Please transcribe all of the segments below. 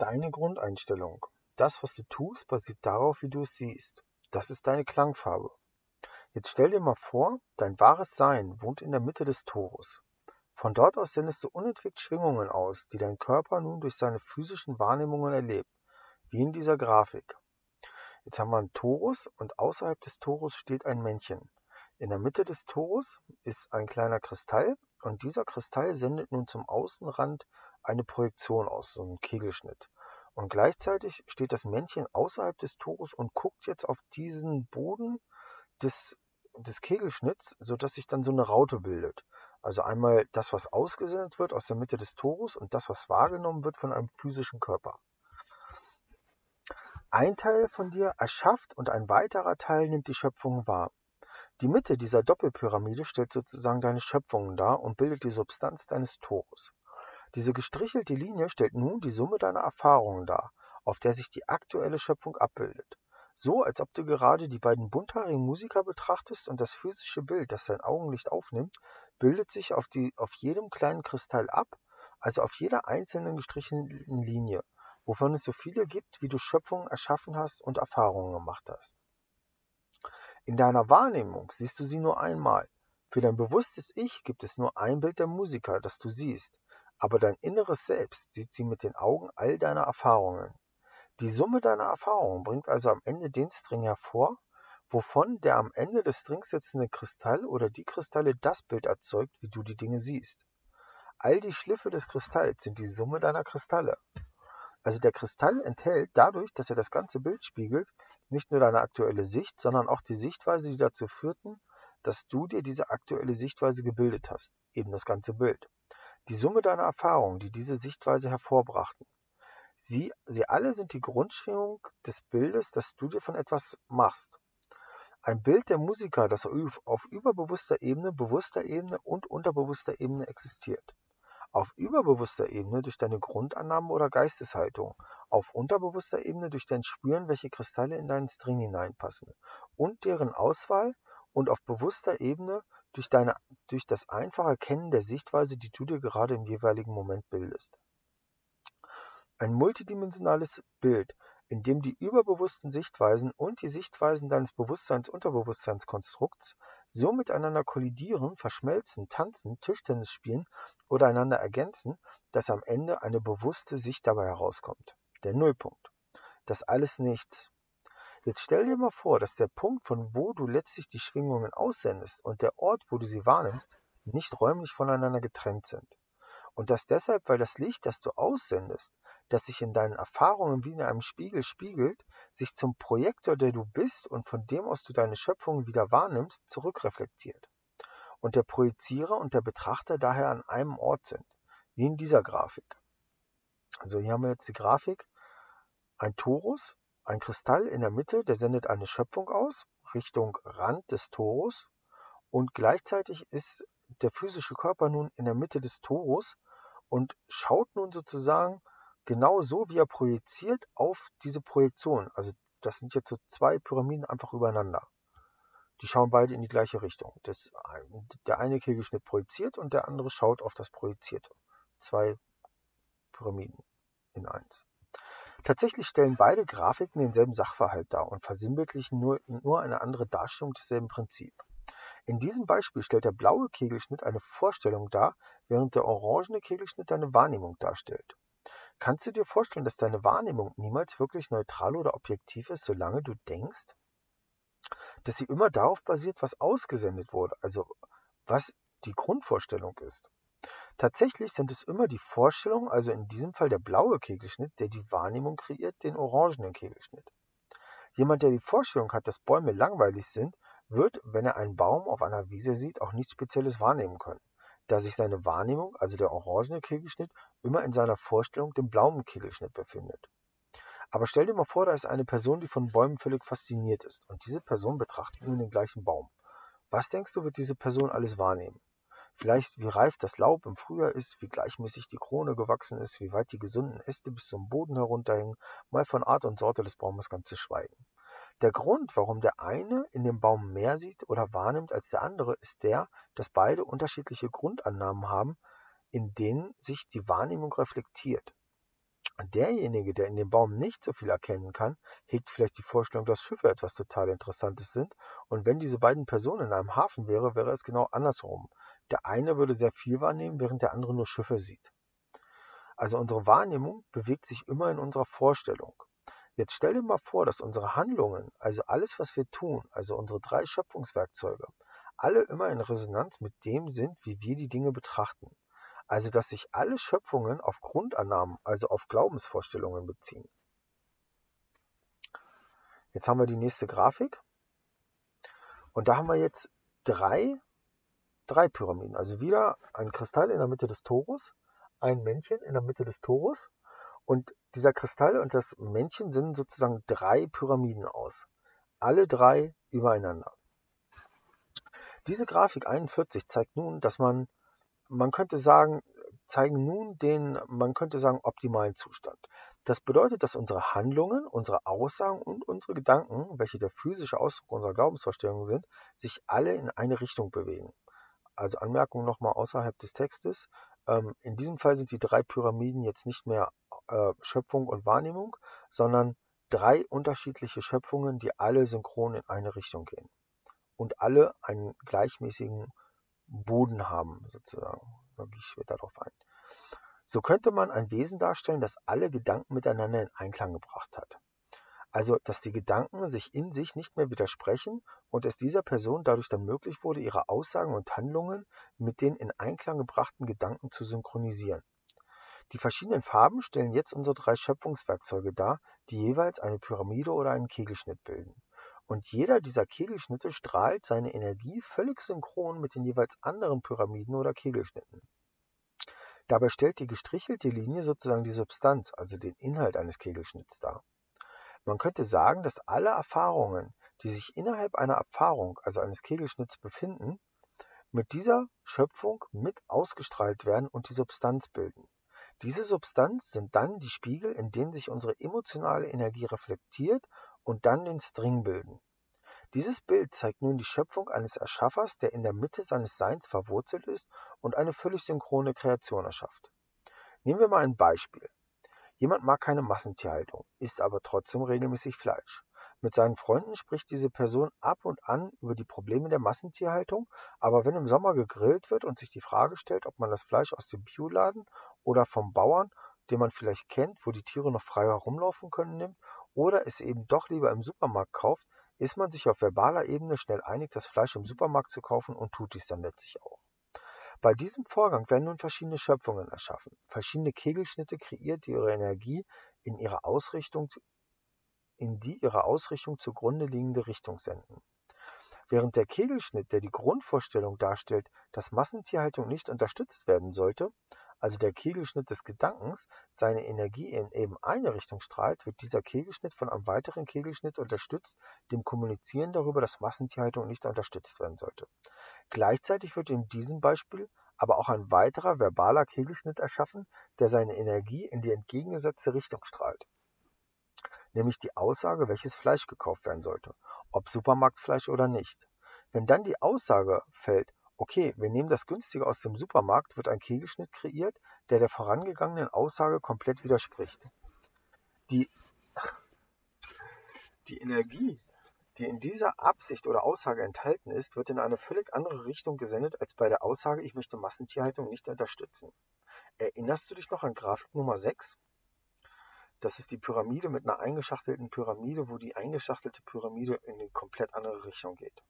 Deine Grundeinstellung. Das, was du tust, basiert darauf, wie du es siehst. Das ist deine Klangfarbe. Jetzt stell dir mal vor, dein wahres Sein wohnt in der Mitte des Torus. Von dort aus sendest du unentwegt Schwingungen aus, die dein Körper nun durch seine physischen Wahrnehmungen erlebt, wie in dieser Grafik. Jetzt haben wir einen Torus und außerhalb des Torus steht ein Männchen. In der Mitte des Torus ist ein kleiner Kristall und dieser Kristall sendet nun zum Außenrand eine Projektion aus, so einen Kegelschnitt. Und gleichzeitig steht das Männchen außerhalb des Tores und guckt jetzt auf diesen Boden des, des Kegelschnitts, sodass sich dann so eine Raute bildet. Also einmal das, was ausgesendet wird aus der Mitte des Tores und das, was wahrgenommen wird von einem physischen Körper. Ein Teil von dir erschafft und ein weiterer Teil nimmt die Schöpfung wahr. Die Mitte dieser Doppelpyramide stellt sozusagen deine Schöpfungen dar und bildet die Substanz deines Tores. Diese gestrichelte Linie stellt nun die Summe deiner Erfahrungen dar, auf der sich die aktuelle Schöpfung abbildet. So, als ob du gerade die beiden bunthaarigen Musiker betrachtest und das physische Bild, das dein Augenlicht aufnimmt, bildet sich auf, die, auf jedem kleinen Kristall ab, also auf jeder einzelnen gestrichelten Linie, wovon es so viele gibt, wie du Schöpfungen erschaffen hast und Erfahrungen gemacht hast. In deiner Wahrnehmung siehst du sie nur einmal. Für dein bewusstes Ich gibt es nur ein Bild der Musiker, das du siehst, aber dein inneres Selbst sieht sie mit den Augen all deiner Erfahrungen. Die Summe deiner Erfahrungen bringt also am Ende den String hervor, wovon der am Ende des Strings sitzende Kristall oder die Kristalle das Bild erzeugt, wie du die Dinge siehst. All die Schliffe des Kristalls sind die Summe deiner Kristalle. Also der Kristall enthält dadurch, dass er das ganze Bild spiegelt, nicht nur deine aktuelle Sicht, sondern auch die Sichtweise, die dazu führten, dass du dir diese aktuelle Sichtweise gebildet hast, eben das ganze Bild die Summe deiner Erfahrungen, die diese Sichtweise hervorbrachten. Sie, sie alle sind die Grundschwingung des Bildes, das du dir von etwas machst. Ein Bild der Musiker, das auf überbewusster Ebene, bewusster Ebene und unterbewusster Ebene existiert. Auf überbewusster Ebene durch deine Grundannahmen oder Geisteshaltung, auf unterbewusster Ebene durch dein Spüren, welche Kristalle in deinen String hineinpassen und deren Auswahl und auf bewusster Ebene durch, deine, durch das einfache Kennen der Sichtweise, die du dir gerade im jeweiligen Moment bildest. Ein multidimensionales Bild, in dem die überbewussten Sichtweisen und die Sichtweisen deines Bewusstseins-Unterbewusstseinskonstrukts so miteinander kollidieren, verschmelzen, tanzen, Tischtennis spielen oder einander ergänzen, dass am Ende eine bewusste Sicht dabei herauskommt. Der Nullpunkt. Das alles nichts. Jetzt stell dir mal vor, dass der Punkt, von wo du letztlich die Schwingungen aussendest und der Ort, wo du sie wahrnimmst, nicht räumlich voneinander getrennt sind. Und dass deshalb, weil das Licht, das du aussendest, das sich in deinen Erfahrungen wie in einem Spiegel spiegelt, sich zum Projektor, der du bist und von dem aus du deine Schöpfungen wieder wahrnimmst, zurückreflektiert. Und der Projizierer und der Betrachter daher an einem Ort sind, wie in dieser Grafik. Also hier haben wir jetzt die Grafik, ein Torus ein Kristall in der Mitte, der sendet eine Schöpfung aus, Richtung Rand des Torus. Und gleichzeitig ist der physische Körper nun in der Mitte des Torus und schaut nun sozusagen genau so, wie er projiziert auf diese Projektion. Also das sind jetzt so zwei Pyramiden einfach übereinander. Die schauen beide in die gleiche Richtung. Das, der eine Kegelschnitt projiziert und der andere schaut auf das Projizierte. Zwei Pyramiden in eins. Tatsächlich stellen beide Grafiken denselben Sachverhalt dar und versinnbildlichen nur, nur eine andere Darstellung desselben Prinzip. In diesem Beispiel stellt der blaue Kegelschnitt eine Vorstellung dar, während der orangene Kegelschnitt eine Wahrnehmung darstellt. Kannst du dir vorstellen, dass deine Wahrnehmung niemals wirklich neutral oder objektiv ist, solange du denkst, dass sie immer darauf basiert, was ausgesendet wurde, also was die Grundvorstellung ist? Tatsächlich sind es immer die Vorstellungen, also in diesem Fall der blaue Kegelschnitt, der die Wahrnehmung kreiert, den orangenen Kegelschnitt. Jemand, der die Vorstellung hat, dass Bäume langweilig sind, wird, wenn er einen Baum auf einer Wiese sieht, auch nichts Spezielles wahrnehmen können, da sich seine Wahrnehmung, also der orangene Kegelschnitt, immer in seiner Vorstellung, dem blauen Kegelschnitt, befindet. Aber stell dir mal vor, da ist eine Person, die von Bäumen völlig fasziniert ist, und diese Person betrachtet nun den gleichen Baum. Was denkst du, wird diese Person alles wahrnehmen? Vielleicht wie reif das Laub im Frühjahr ist, wie gleichmäßig die Krone gewachsen ist, wie weit die gesunden Äste bis zum Boden herunterhängen, mal von Art und Sorte des Baumes ganz zu schweigen. Der Grund, warum der eine in dem Baum mehr sieht oder wahrnimmt als der andere, ist der, dass beide unterschiedliche Grundannahmen haben, in denen sich die Wahrnehmung reflektiert. Derjenige, der in dem Baum nicht so viel erkennen kann, hegt vielleicht die Vorstellung, dass Schiffe etwas total Interessantes sind. Und wenn diese beiden Personen in einem Hafen wäre, wäre es genau andersrum. Der eine würde sehr viel wahrnehmen, während der andere nur Schiffe sieht. Also unsere Wahrnehmung bewegt sich immer in unserer Vorstellung. Jetzt stell dir mal vor, dass unsere Handlungen, also alles, was wir tun, also unsere drei Schöpfungswerkzeuge, alle immer in Resonanz mit dem sind, wie wir die Dinge betrachten. Also dass sich alle Schöpfungen auf Grundannahmen, also auf Glaubensvorstellungen beziehen. Jetzt haben wir die nächste Grafik. Und da haben wir jetzt drei, drei Pyramiden. Also wieder ein Kristall in der Mitte des Torus, ein Männchen in der Mitte des Torus und dieser Kristall und das Männchen sind sozusagen drei Pyramiden aus. Alle drei übereinander. Diese Grafik 41 zeigt nun, dass man, man könnte sagen, zeigen nun den, man könnte sagen, optimalen Zustand. Das bedeutet, dass unsere Handlungen, unsere Aussagen und unsere Gedanken, welche der physische Ausdruck unserer Glaubensvorstellungen sind, sich alle in eine Richtung bewegen. Also Anmerkung nochmal außerhalb des Textes. Ähm, in diesem Fall sind die drei Pyramiden jetzt nicht mehr äh, Schöpfung und Wahrnehmung, sondern drei unterschiedliche Schöpfungen, die alle synchron in eine Richtung gehen und alle einen gleichmäßigen Boden haben, sozusagen. Da gehe ich später darauf ein. So könnte man ein Wesen darstellen, das alle Gedanken miteinander in Einklang gebracht hat. Also, dass die Gedanken sich in sich nicht mehr widersprechen und es dieser Person dadurch dann möglich wurde, ihre Aussagen und Handlungen mit den in Einklang gebrachten Gedanken zu synchronisieren. Die verschiedenen Farben stellen jetzt unsere drei Schöpfungswerkzeuge dar, die jeweils eine Pyramide oder einen Kegelschnitt bilden. Und jeder dieser Kegelschnitte strahlt seine Energie völlig synchron mit den jeweils anderen Pyramiden oder Kegelschnitten. Dabei stellt die gestrichelte Linie sozusagen die Substanz, also den Inhalt eines Kegelschnitts dar. Man könnte sagen, dass alle Erfahrungen, die sich innerhalb einer Erfahrung, also eines Kegelschnitts befinden, mit dieser Schöpfung mit ausgestrahlt werden und die Substanz bilden. Diese Substanz sind dann die Spiegel, in denen sich unsere emotionale Energie reflektiert und dann den String bilden. Dieses Bild zeigt nun die Schöpfung eines Erschaffers, der in der Mitte seines Seins verwurzelt ist und eine völlig synchrone Kreation erschafft. Nehmen wir mal ein Beispiel. Jemand mag keine Massentierhaltung, isst aber trotzdem regelmäßig Fleisch. Mit seinen Freunden spricht diese Person ab und an über die Probleme der Massentierhaltung, aber wenn im Sommer gegrillt wird und sich die Frage stellt, ob man das Fleisch aus dem Bioladen oder vom Bauern, den man vielleicht kennt, wo die Tiere noch frei herumlaufen können, nimmt, oder es eben doch lieber im Supermarkt kauft, ist man sich auf verbaler Ebene schnell einig, das Fleisch im Supermarkt zu kaufen und tut dies dann letztlich auch. Bei diesem Vorgang werden nun verschiedene Schöpfungen erschaffen, verschiedene Kegelschnitte kreiert, die ihre Energie in ihrer Ausrichtung in die ihrer Ausrichtung zugrunde liegende Richtung senden. Während der Kegelschnitt, der die Grundvorstellung darstellt, dass Massentierhaltung nicht unterstützt werden sollte, also der Kegelschnitt des Gedankens, seine Energie in eben eine Richtung strahlt, wird dieser Kegelschnitt von einem weiteren Kegelschnitt unterstützt, dem Kommunizieren darüber, dass Massentierhaltung nicht unterstützt werden sollte. Gleichzeitig wird in diesem Beispiel aber auch ein weiterer verbaler Kegelschnitt erschaffen, der seine Energie in die entgegengesetzte Richtung strahlt nämlich die Aussage, welches Fleisch gekauft werden sollte, ob Supermarktfleisch oder nicht. Wenn dann die Aussage fällt, okay, wir nehmen das günstige aus dem Supermarkt, wird ein Kegelschnitt kreiert, der der vorangegangenen Aussage komplett widerspricht. Die, die Energie, die in dieser Absicht oder Aussage enthalten ist, wird in eine völlig andere Richtung gesendet als bei der Aussage, ich möchte Massentierhaltung nicht unterstützen. Erinnerst du dich noch an Grafik Nummer 6? Das ist die Pyramide mit einer eingeschachtelten Pyramide, wo die eingeschachtelte Pyramide in eine komplett andere Richtung geht.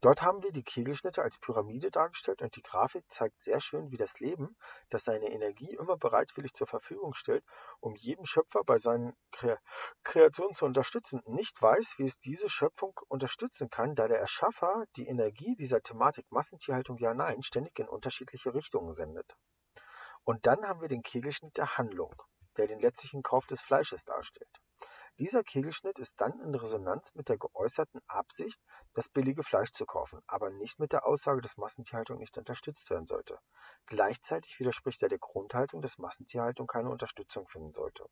Dort haben wir die Kegelschnitte als Pyramide dargestellt und die Grafik zeigt sehr schön, wie das Leben, das seine Energie immer bereitwillig zur Verfügung stellt, um jeden Schöpfer bei seinen Kreationen zu unterstützen, nicht weiß, wie es diese Schöpfung unterstützen kann, da der Erschaffer die Energie dieser Thematik Massentierhaltung ja nein ständig in unterschiedliche Richtungen sendet. Und dann haben wir den Kegelschnitt der Handlung der den letztlichen Kauf des Fleisches darstellt. Dieser Kegelschnitt ist dann in Resonanz mit der geäußerten Absicht, das billige Fleisch zu kaufen, aber nicht mit der Aussage, dass Massentierhaltung nicht unterstützt werden sollte. Gleichzeitig widerspricht er der Grundhaltung, dass Massentierhaltung keine Unterstützung finden sollte.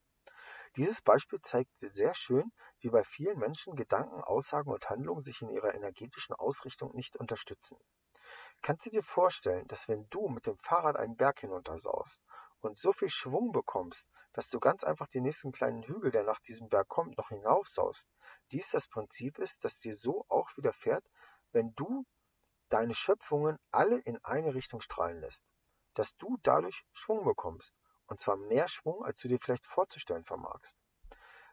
Dieses Beispiel zeigt sehr schön, wie bei vielen Menschen Gedanken, Aussagen und Handlungen sich in ihrer energetischen Ausrichtung nicht unterstützen. Kannst du dir vorstellen, dass wenn du mit dem Fahrrad einen Berg hinuntersaust und so viel Schwung bekommst, dass du ganz einfach den nächsten kleinen Hügel, der nach diesem Berg kommt, noch hinaufsaust. Dies das Prinzip ist, dass dir so auch widerfährt, wenn du deine Schöpfungen alle in eine Richtung strahlen lässt, dass du dadurch Schwung bekommst, und zwar mehr Schwung, als du dir vielleicht vorzustellen vermagst.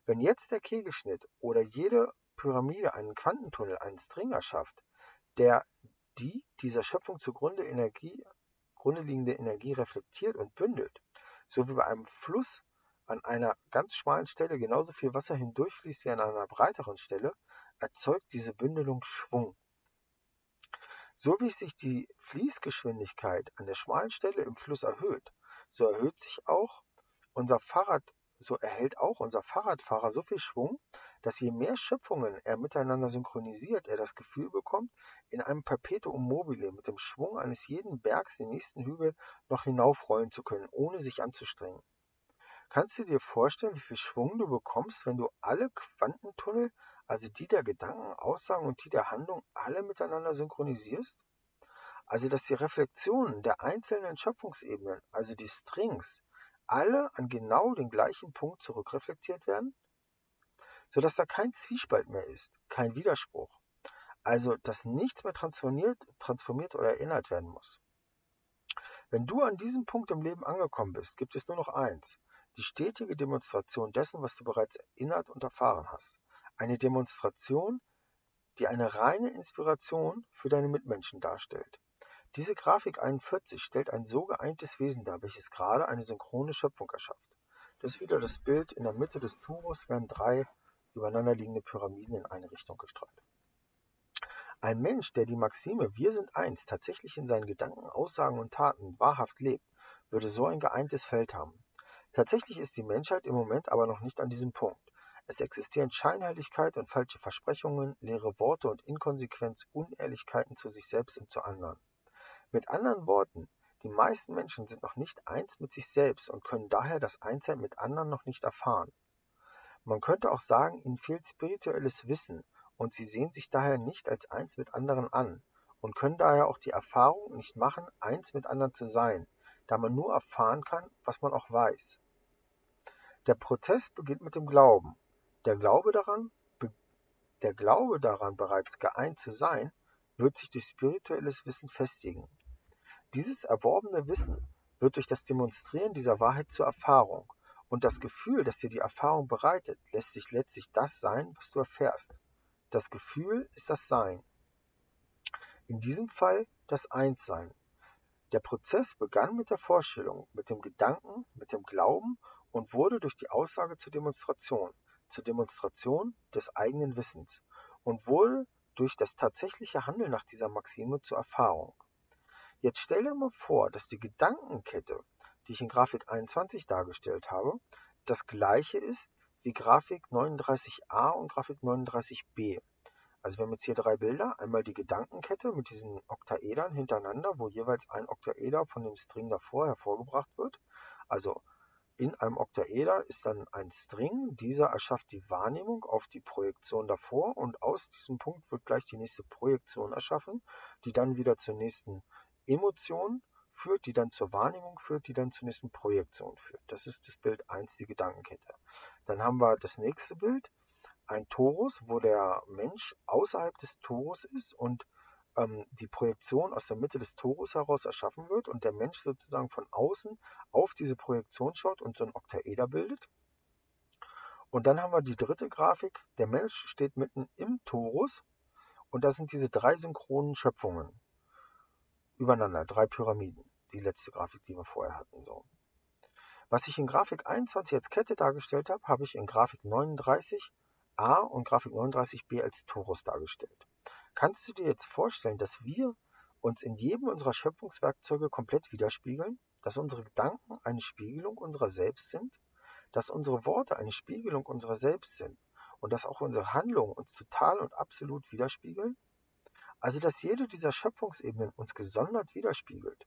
Wenn jetzt der Kegelschnitt oder jede Pyramide einen Quantentunnel, einen String erschafft, der die dieser Schöpfung zugrunde Energie, grunde liegende Energie reflektiert und bündelt, so wie bei einem Fluss an einer ganz schmalen Stelle genauso viel Wasser hindurchfließt wie an einer breiteren Stelle, erzeugt diese Bündelung Schwung. So wie sich die Fließgeschwindigkeit an der schmalen Stelle im Fluss erhöht, so erhöht sich auch unser Fahrrad, so erhält auch unser Fahrradfahrer so viel Schwung, dass je mehr Schöpfungen er miteinander synchronisiert, er das Gefühl bekommt, in einem Perpetuum mobile mit dem Schwung eines jeden Bergs den nächsten Hügel noch hinaufrollen zu können, ohne sich anzustrengen. Kannst du dir vorstellen, wie viel Schwung du bekommst, wenn du alle Quantentunnel, also die der Gedanken, Aussagen und die der Handlung, alle miteinander synchronisierst? Also dass die Reflexionen der einzelnen Schöpfungsebenen, also die Strings, alle an genau den gleichen Punkt zurückreflektiert werden? sodass da kein Zwiespalt mehr ist, kein Widerspruch. Also, dass nichts mehr transformiert, transformiert oder erinnert werden muss. Wenn du an diesem Punkt im Leben angekommen bist, gibt es nur noch eins, die stetige Demonstration dessen, was du bereits erinnert und erfahren hast. Eine Demonstration, die eine reine Inspiration für deine Mitmenschen darstellt. Diese Grafik 41 stellt ein so geeintes Wesen dar, welches gerade eine synchrone Schöpfung erschafft. Das ist wieder das Bild. In der Mitte des Turus werden drei übereinanderliegende Pyramiden in eine Richtung gestrahlt. Ein Mensch, der die Maxime Wir sind eins tatsächlich in seinen Gedanken, Aussagen und Taten wahrhaft lebt, würde so ein geeintes Feld haben. Tatsächlich ist die Menschheit im Moment aber noch nicht an diesem Punkt. Es existieren Scheinheiligkeit und falsche Versprechungen, leere Worte und Inkonsequenz, Unehrlichkeiten zu sich selbst und zu anderen. Mit anderen Worten, die meisten Menschen sind noch nicht eins mit sich selbst und können daher das Einssein mit anderen noch nicht erfahren. Man könnte auch sagen, ihnen fehlt spirituelles Wissen und sie sehen sich daher nicht als eins mit anderen an und können daher auch die Erfahrung nicht machen, eins mit anderen zu sein, da man nur erfahren kann, was man auch weiß. Der Prozess beginnt mit dem Glauben. Der Glaube daran, der Glaube daran, bereits geeint zu sein, wird sich durch spirituelles Wissen festigen. Dieses erworbene Wissen wird durch das Demonstrieren dieser Wahrheit zur Erfahrung und das Gefühl, das dir die Erfahrung bereitet, lässt sich letztlich das sein, was du erfährst. Das Gefühl ist das Sein. In diesem Fall das Einssein. Der Prozess begann mit der Vorstellung, mit dem Gedanken, mit dem Glauben und wurde durch die Aussage zur Demonstration, zur Demonstration des eigenen Wissens und wurde durch das tatsächliche Handeln nach dieser Maxime zur Erfahrung. Jetzt stell dir mal vor, dass die Gedankenkette, die ich in Grafik 21 dargestellt habe, das gleiche ist wie Grafik 39a und Grafik 39b. Also wir haben jetzt hier drei Bilder. Einmal die Gedankenkette mit diesen Oktaedern hintereinander, wo jeweils ein Oktaeder von dem String davor hervorgebracht wird. Also in einem Oktaeder ist dann ein String, dieser erschafft die Wahrnehmung auf die Projektion davor und aus diesem Punkt wird gleich die nächste Projektion erschaffen, die dann wieder zur nächsten Emotion führt, die dann zur Wahrnehmung führt, die dann zur nächsten Projektion führt. Das ist das Bild 1, die Gedankenkette. Dann haben wir das nächste Bild, ein Torus, wo der Mensch außerhalb des Torus ist und ähm, die Projektion aus der Mitte des Torus heraus erschaffen wird und der Mensch sozusagen von außen auf diese Projektion schaut und so ein Oktaeder bildet. Und dann haben wir die dritte Grafik, der Mensch steht mitten im Torus und das sind diese drei synchronen Schöpfungen übereinander, drei Pyramiden die letzte Grafik, die wir vorher hatten. So. Was ich in Grafik 21 als Kette dargestellt habe, habe ich in Grafik 39a und Grafik 39b als Torus dargestellt. Kannst du dir jetzt vorstellen, dass wir uns in jedem unserer Schöpfungswerkzeuge komplett widerspiegeln, dass unsere Gedanken eine Spiegelung unserer selbst sind, dass unsere Worte eine Spiegelung unserer selbst sind und dass auch unsere Handlungen uns total und absolut widerspiegeln? Also dass jede dieser Schöpfungsebenen uns gesondert widerspiegelt.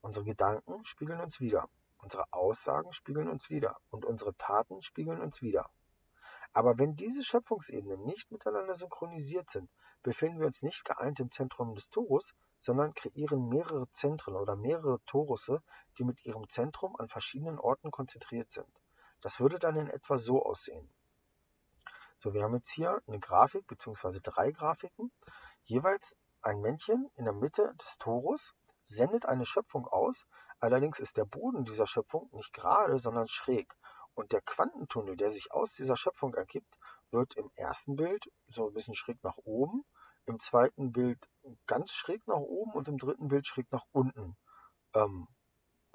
Unsere Gedanken spiegeln uns wider, unsere Aussagen spiegeln uns wider und unsere Taten spiegeln uns wider. Aber wenn diese Schöpfungsebenen nicht miteinander synchronisiert sind, befinden wir uns nicht geeint im Zentrum des Torus, sondern kreieren mehrere Zentren oder mehrere Torusse, die mit ihrem Zentrum an verschiedenen Orten konzentriert sind. Das würde dann in etwa so aussehen. So, wir haben jetzt hier eine Grafik bzw. drei Grafiken, jeweils ein Männchen in der Mitte des Torus sendet eine Schöpfung aus, allerdings ist der Boden dieser Schöpfung nicht gerade, sondern schräg. Und der Quantentunnel, der sich aus dieser Schöpfung ergibt, wird im ersten Bild so ein bisschen schräg nach oben, im zweiten Bild ganz schräg nach oben und im dritten Bild schräg nach unten ähm,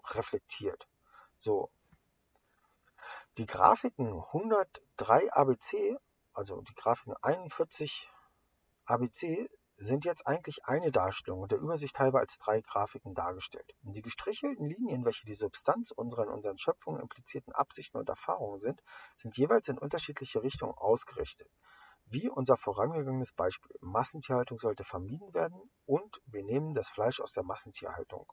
reflektiert. So. Die Grafiken 103 ABC, also die Grafiken 41 ABC, sind jetzt eigentlich eine Darstellung und der Übersicht halber als drei Grafiken dargestellt. Die gestrichelten Linien, welche die Substanz unserer in unseren Schöpfungen implizierten Absichten und Erfahrungen sind, sind jeweils in unterschiedliche Richtungen ausgerichtet. Wie unser vorangegangenes Beispiel. Massentierhaltung sollte vermieden werden und wir nehmen das Fleisch aus der Massentierhaltung.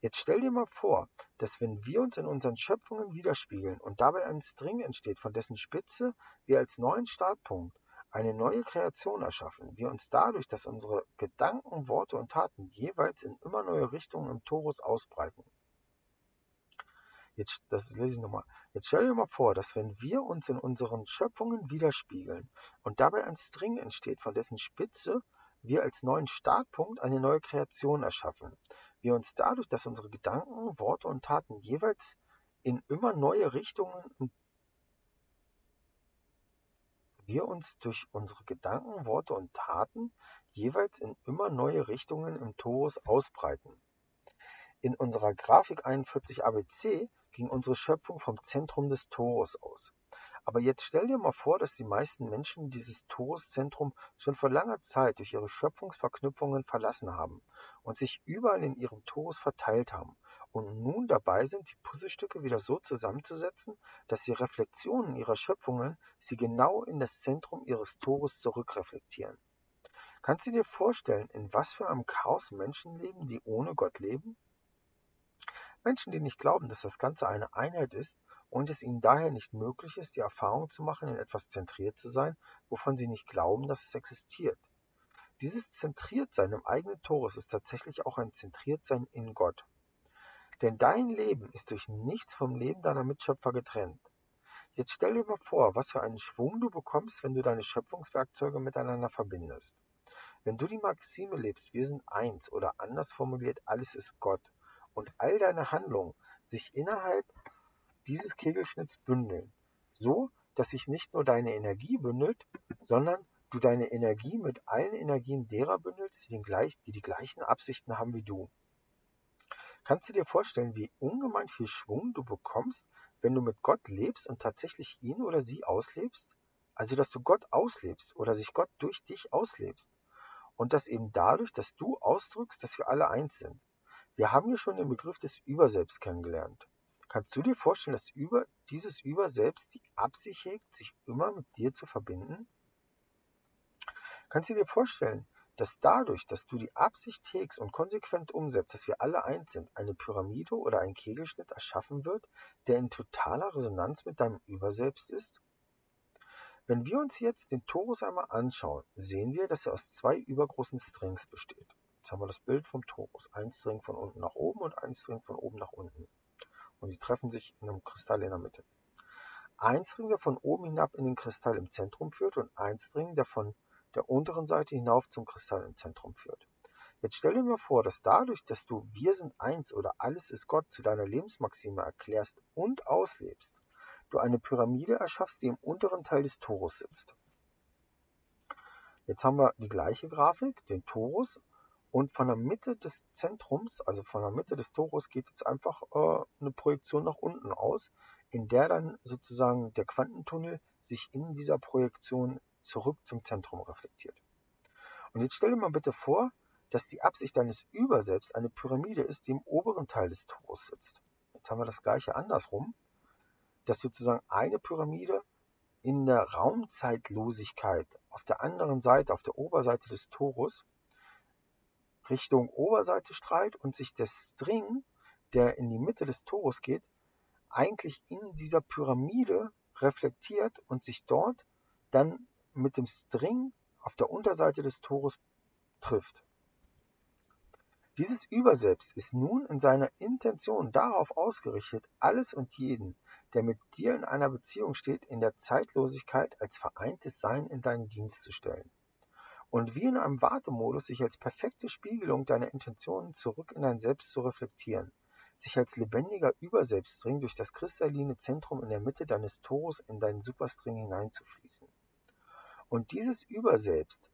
Jetzt stell dir mal vor, dass wenn wir uns in unseren Schöpfungen widerspiegeln und dabei ein String entsteht, von dessen Spitze wir als neuen Startpunkt eine neue Kreation erschaffen, wir uns dadurch, dass unsere Gedanken, Worte und Taten jeweils in immer neue Richtungen im Torus ausbreiten. Jetzt, das lese ich nochmal. Jetzt stell dir mal vor, dass wenn wir uns in unseren Schöpfungen widerspiegeln und dabei ein String entsteht, von dessen Spitze wir als neuen Startpunkt eine neue Kreation erschaffen, wir uns dadurch, dass unsere Gedanken, Worte und Taten jeweils in immer neue Richtungen im wir uns durch unsere Gedanken, Worte und Taten jeweils in immer neue Richtungen im Torus ausbreiten. In unserer Grafik 41 ABC ging unsere Schöpfung vom Zentrum des Torus aus. Aber jetzt stell dir mal vor, dass die meisten Menschen dieses Toruszentrum schon vor langer Zeit durch ihre Schöpfungsverknüpfungen verlassen haben und sich überall in ihrem Torus verteilt haben und nun dabei sind, die Puzzlestücke wieder so zusammenzusetzen, dass die Reflexionen ihrer Schöpfungen sie genau in das Zentrum ihres Tores zurückreflektieren. Kannst du dir vorstellen, in was für einem Chaos Menschen leben, die ohne Gott leben? Menschen, die nicht glauben, dass das Ganze eine Einheit ist und es ihnen daher nicht möglich ist, die Erfahrung zu machen, in etwas zentriert zu sein, wovon sie nicht glauben, dass es existiert. Dieses Zentriertsein im eigenen Torus ist tatsächlich auch ein Zentriertsein in Gott. Denn dein Leben ist durch nichts vom Leben deiner Mitschöpfer getrennt. Jetzt stell dir mal vor, was für einen Schwung du bekommst, wenn du deine Schöpfungswerkzeuge miteinander verbindest. Wenn du die Maxime lebst, wir sind eins oder anders formuliert, alles ist Gott und all deine Handlungen sich innerhalb dieses Kegelschnitts bündeln, so dass sich nicht nur deine Energie bündelt, sondern du deine Energie mit allen Energien derer bündelst, die, gleich, die die gleichen Absichten haben wie du. Kannst du dir vorstellen, wie ungemein viel Schwung du bekommst, wenn du mit Gott lebst und tatsächlich ihn oder sie auslebst? Also, dass du Gott auslebst oder sich Gott durch dich auslebst. Und das eben dadurch, dass du ausdrückst, dass wir alle eins sind. Wir haben hier schon den Begriff des Überselbst kennengelernt. Kannst du dir vorstellen, dass über, dieses Überselbst die Absicht hegt, sich immer mit dir zu verbinden? Kannst du dir vorstellen, dass dadurch, dass du die Absicht hegst und konsequent umsetzt, dass wir alle eins sind, eine Pyramide oder ein Kegelschnitt erschaffen wird, der in totaler Resonanz mit deinem Überselbst ist? Wenn wir uns jetzt den Torus einmal anschauen, sehen wir, dass er aus zwei übergroßen Strings besteht. Jetzt haben wir das Bild vom Torus. Ein String von unten nach oben und ein String von oben nach unten. Und die treffen sich in einem Kristall in der Mitte. Ein String, der von oben hinab in den Kristall im Zentrum führt und ein String, der von der unteren Seite hinauf zum Kristall im Zentrum führt. Jetzt stell dir mal vor, dass dadurch, dass du Wir sind eins oder alles ist Gott zu deiner Lebensmaxime erklärst und auslebst, du eine Pyramide erschaffst, die im unteren Teil des Torus sitzt. Jetzt haben wir die gleiche Grafik, den Torus, und von der Mitte des Zentrums, also von der Mitte des Torus, geht jetzt einfach äh, eine Projektion nach unten aus, in der dann sozusagen der Quantentunnel sich in dieser Projektion zurück zum Zentrum reflektiert. Und jetzt stell dir mal bitte vor, dass die Absicht deines Überselbst eine Pyramide ist, die im oberen Teil des Torus sitzt. Jetzt haben wir das gleiche andersrum, dass sozusagen eine Pyramide in der Raumzeitlosigkeit auf der anderen Seite, auf der Oberseite des Torus, Richtung Oberseite strahlt und sich der String, der in die Mitte des Torus geht, eigentlich in dieser Pyramide reflektiert und sich dort dann mit dem String auf der Unterseite des Tores trifft. Dieses Überselbst ist nun in seiner Intention darauf ausgerichtet, alles und jeden, der mit dir in einer Beziehung steht, in der Zeitlosigkeit als vereintes Sein in deinen Dienst zu stellen. Und wie in einem Wartemodus sich als perfekte Spiegelung deiner Intentionen zurück in dein Selbst zu reflektieren, sich als lebendiger Überselbstring durch das kristalline Zentrum in der Mitte deines Tores in deinen Superstring hineinzufließen. Und dieses Überselbst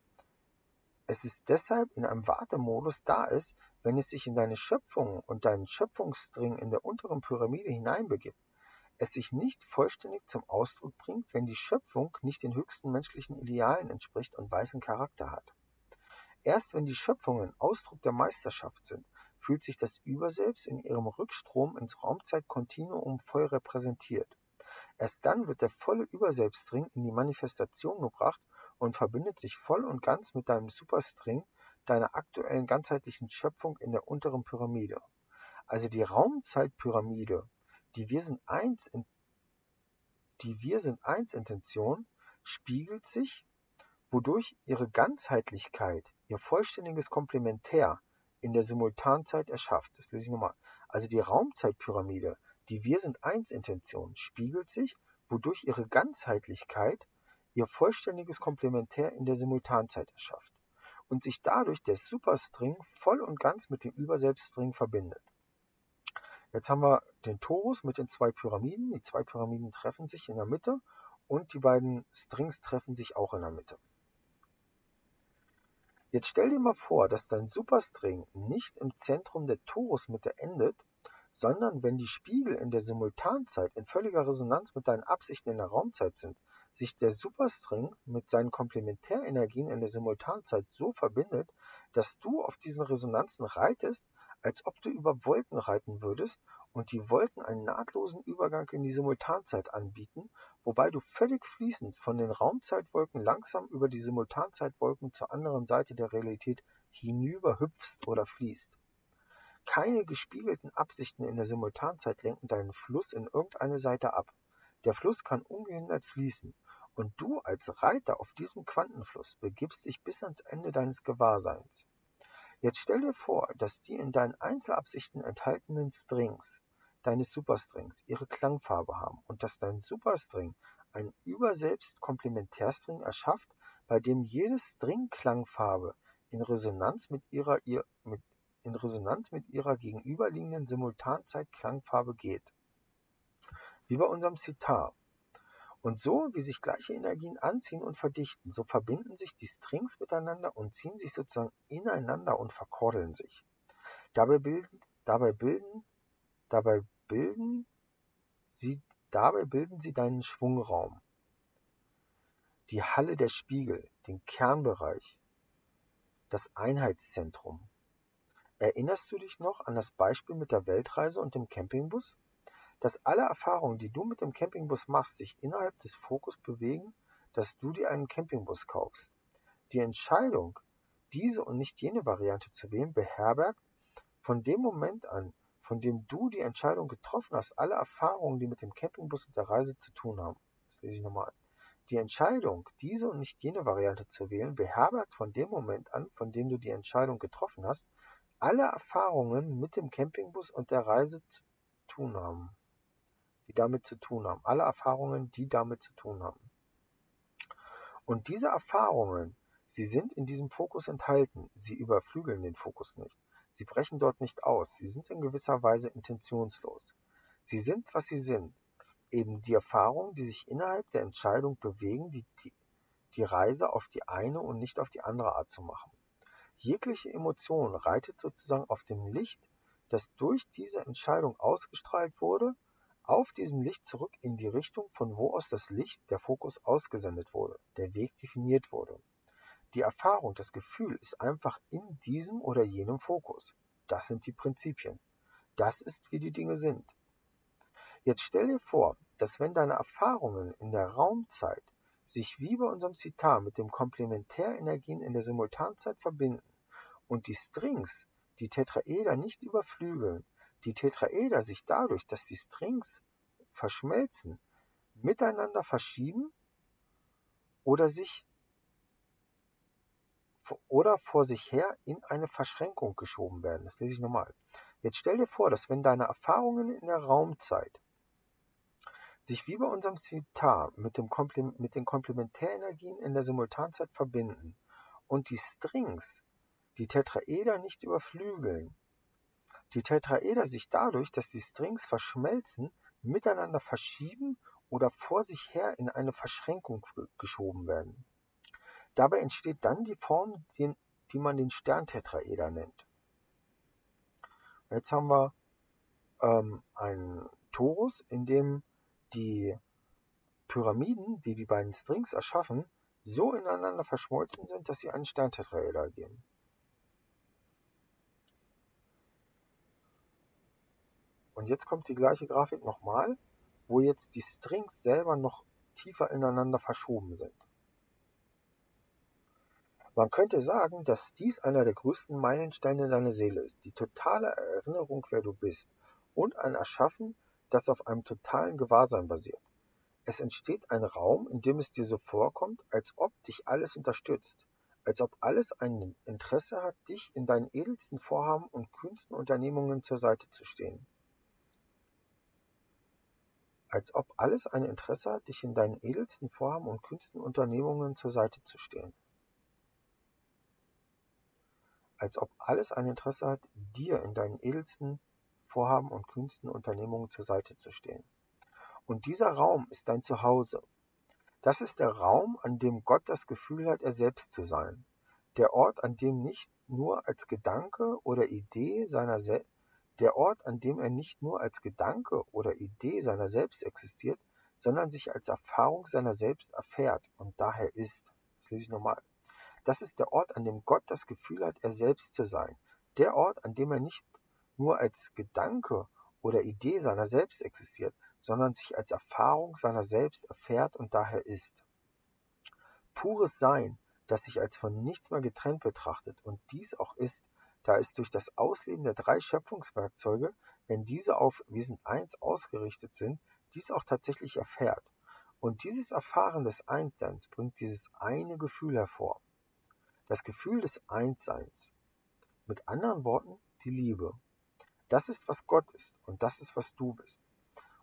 es ist deshalb in einem Wartemodus da ist, wenn es sich in deine Schöpfung und deinen Schöpfungsstring in der unteren Pyramide hineinbegibt, es sich nicht vollständig zum Ausdruck bringt, wenn die Schöpfung nicht den höchsten menschlichen Idealen entspricht und weißen Charakter hat. Erst wenn die Schöpfungen Ausdruck der Meisterschaft sind, fühlt sich das Überselbst in ihrem Rückstrom ins Raumzeitkontinuum voll repräsentiert. Erst dann wird der volle Überselbstring in die Manifestation gebracht und verbindet sich voll und ganz mit deinem Superstring deiner aktuellen ganzheitlichen Schöpfung in der unteren Pyramide. Also die Raumzeitpyramide, die Wir sind eins in, die Wir sind eins Intention spiegelt sich, wodurch ihre Ganzheitlichkeit, ihr vollständiges Komplementär in der Simultanzeit erschafft. Das lese ich nochmal. Also die Raumzeitpyramide, die Wir sind eins Intention spiegelt sich, wodurch ihre Ganzheitlichkeit ihr vollständiges Komplementär in der Simultanzeit erschafft und sich dadurch der Superstring voll und ganz mit dem Überselbststring verbindet. Jetzt haben wir den Torus mit den zwei Pyramiden. Die zwei Pyramiden treffen sich in der Mitte und die beiden Strings treffen sich auch in der Mitte. Jetzt stell dir mal vor, dass dein Superstring nicht im Zentrum der Torusmitte endet, sondern wenn die Spiegel in der Simultanzeit in völliger Resonanz mit deinen Absichten in der Raumzeit sind, sich der Superstring mit seinen Komplementärenergien in der Simultanzeit so verbindet, dass du auf diesen Resonanzen reitest, als ob du über Wolken reiten würdest und die Wolken einen nahtlosen Übergang in die Simultanzeit anbieten, wobei du völlig fließend von den Raumzeitwolken langsam über die Simultanzeitwolken zur anderen Seite der Realität hinüber hüpfst oder fließt. Keine gespiegelten Absichten in der Simultanzeit lenken deinen Fluss in irgendeine Seite ab. Der Fluss kann ungehindert fließen und du als Reiter auf diesem Quantenfluss begibst dich bis ans Ende deines Gewahrseins. Jetzt stell dir vor, dass die in deinen Einzelabsichten enthaltenen Strings, deines Superstrings, ihre Klangfarbe haben und dass dein Superstring ein überselbst Komplementärstring erschafft, bei dem jede String-Klangfarbe in Resonanz mit ihrer, ihr, mit, in Resonanz mit ihrer gegenüberliegenden Simultanzeit-Klangfarbe geht. Wie bei unserem Sitar. Und so, wie sich gleiche Energien anziehen und verdichten, so verbinden sich die Strings miteinander und ziehen sich sozusagen ineinander und verkordeln sich. Dabei bilden, dabei bilden, dabei bilden sie, dabei bilden sie deinen Schwungraum, die Halle der Spiegel, den Kernbereich, das Einheitszentrum. Erinnerst du dich noch an das Beispiel mit der Weltreise und dem Campingbus? dass alle Erfahrungen, die du mit dem Campingbus machst, sich innerhalb des Fokus bewegen, dass du dir einen Campingbus kaufst. Die Entscheidung, diese und nicht jene Variante zu wählen, beherbergt von dem Moment an, von dem du die Entscheidung getroffen hast, alle Erfahrungen, die mit dem Campingbus und der Reise zu tun haben. Das lese ich nochmal. Die Entscheidung, diese und nicht jene Variante zu wählen, beherbergt von dem Moment an, von dem du die Entscheidung getroffen hast, alle Erfahrungen mit dem Campingbus und der Reise zu tun haben die damit zu tun haben. Alle Erfahrungen, die damit zu tun haben. Und diese Erfahrungen, sie sind in diesem Fokus enthalten. Sie überflügeln den Fokus nicht. Sie brechen dort nicht aus. Sie sind in gewisser Weise intentionslos. Sie sind, was sie sind. Eben die Erfahrungen, die sich innerhalb der Entscheidung bewegen, die, die, die Reise auf die eine und nicht auf die andere Art zu machen. Jegliche Emotion reitet sozusagen auf dem Licht, das durch diese Entscheidung ausgestrahlt wurde auf diesem Licht zurück in die Richtung, von wo aus das Licht, der Fokus, ausgesendet wurde, der Weg definiert wurde. Die Erfahrung, das Gefühl ist einfach in diesem oder jenem Fokus. Das sind die Prinzipien. Das ist, wie die Dinge sind. Jetzt stell dir vor, dass wenn deine Erfahrungen in der Raumzeit sich wie bei unserem Zitat mit den Komplementärenergien in der Simultanzeit verbinden und die Strings, die Tetraeder nicht überflügeln, die Tetraeder sich dadurch, dass die Strings verschmelzen, miteinander verschieben oder sich oder vor sich her in eine Verschränkung geschoben werden. Das lese ich nochmal. Jetzt stell dir vor, dass wenn deine Erfahrungen in der Raumzeit sich wie bei unserem Zitat mit, dem mit den Komplementärenergien in der Simultanzeit verbinden und die Strings die Tetraeder nicht überflügeln. Die Tetraeder sich dadurch, dass die Strings verschmelzen, miteinander verschieben oder vor sich her in eine Verschränkung geschoben werden. Dabei entsteht dann die Form, die, die man den Sterntetraeder nennt. Jetzt haben wir ähm, einen Torus, in dem die Pyramiden, die die beiden Strings erschaffen, so ineinander verschmolzen sind, dass sie einen Sterntetraeder geben. Und jetzt kommt die gleiche Grafik nochmal, wo jetzt die Strings selber noch tiefer ineinander verschoben sind. Man könnte sagen, dass dies einer der größten Meilensteine deiner Seele ist, die totale Erinnerung, wer du bist, und ein Erschaffen, das auf einem totalen Gewahrsein basiert. Es entsteht ein Raum, in dem es dir so vorkommt, als ob dich alles unterstützt, als ob alles ein Interesse hat, dich in deinen edelsten Vorhaben und kühnsten Unternehmungen zur Seite zu stehen als ob alles ein Interesse hat, dich in deinen edelsten Vorhaben und kühnsten Unternehmungen zur Seite zu stehen. Als ob alles ein Interesse hat, dir in deinen edelsten Vorhaben und kühnsten Unternehmungen zur Seite zu stehen. Und dieser Raum ist dein Zuhause. Das ist der Raum, an dem Gott das Gefühl hat, er selbst zu sein. Der Ort, an dem nicht nur als Gedanke oder Idee seiner selbst der Ort, an dem er nicht nur als Gedanke oder Idee seiner selbst existiert, sondern sich als Erfahrung seiner selbst erfährt und daher ist. Das lese ich nochmal. Das ist der Ort, an dem Gott das Gefühl hat, er selbst zu sein. Der Ort, an dem er nicht nur als Gedanke oder Idee seiner selbst existiert, sondern sich als Erfahrung seiner selbst erfährt und daher ist. Pures Sein, das sich als von nichts mehr getrennt betrachtet und dies auch ist, da es durch das Ausleben der drei Schöpfungswerkzeuge, wenn diese auf Wesen 1 ausgerichtet sind, dies auch tatsächlich erfährt. Und dieses Erfahren des Einsseins bringt dieses eine Gefühl hervor. Das Gefühl des Einsseins. Mit anderen Worten, die Liebe. Das ist, was Gott ist und das ist, was du bist.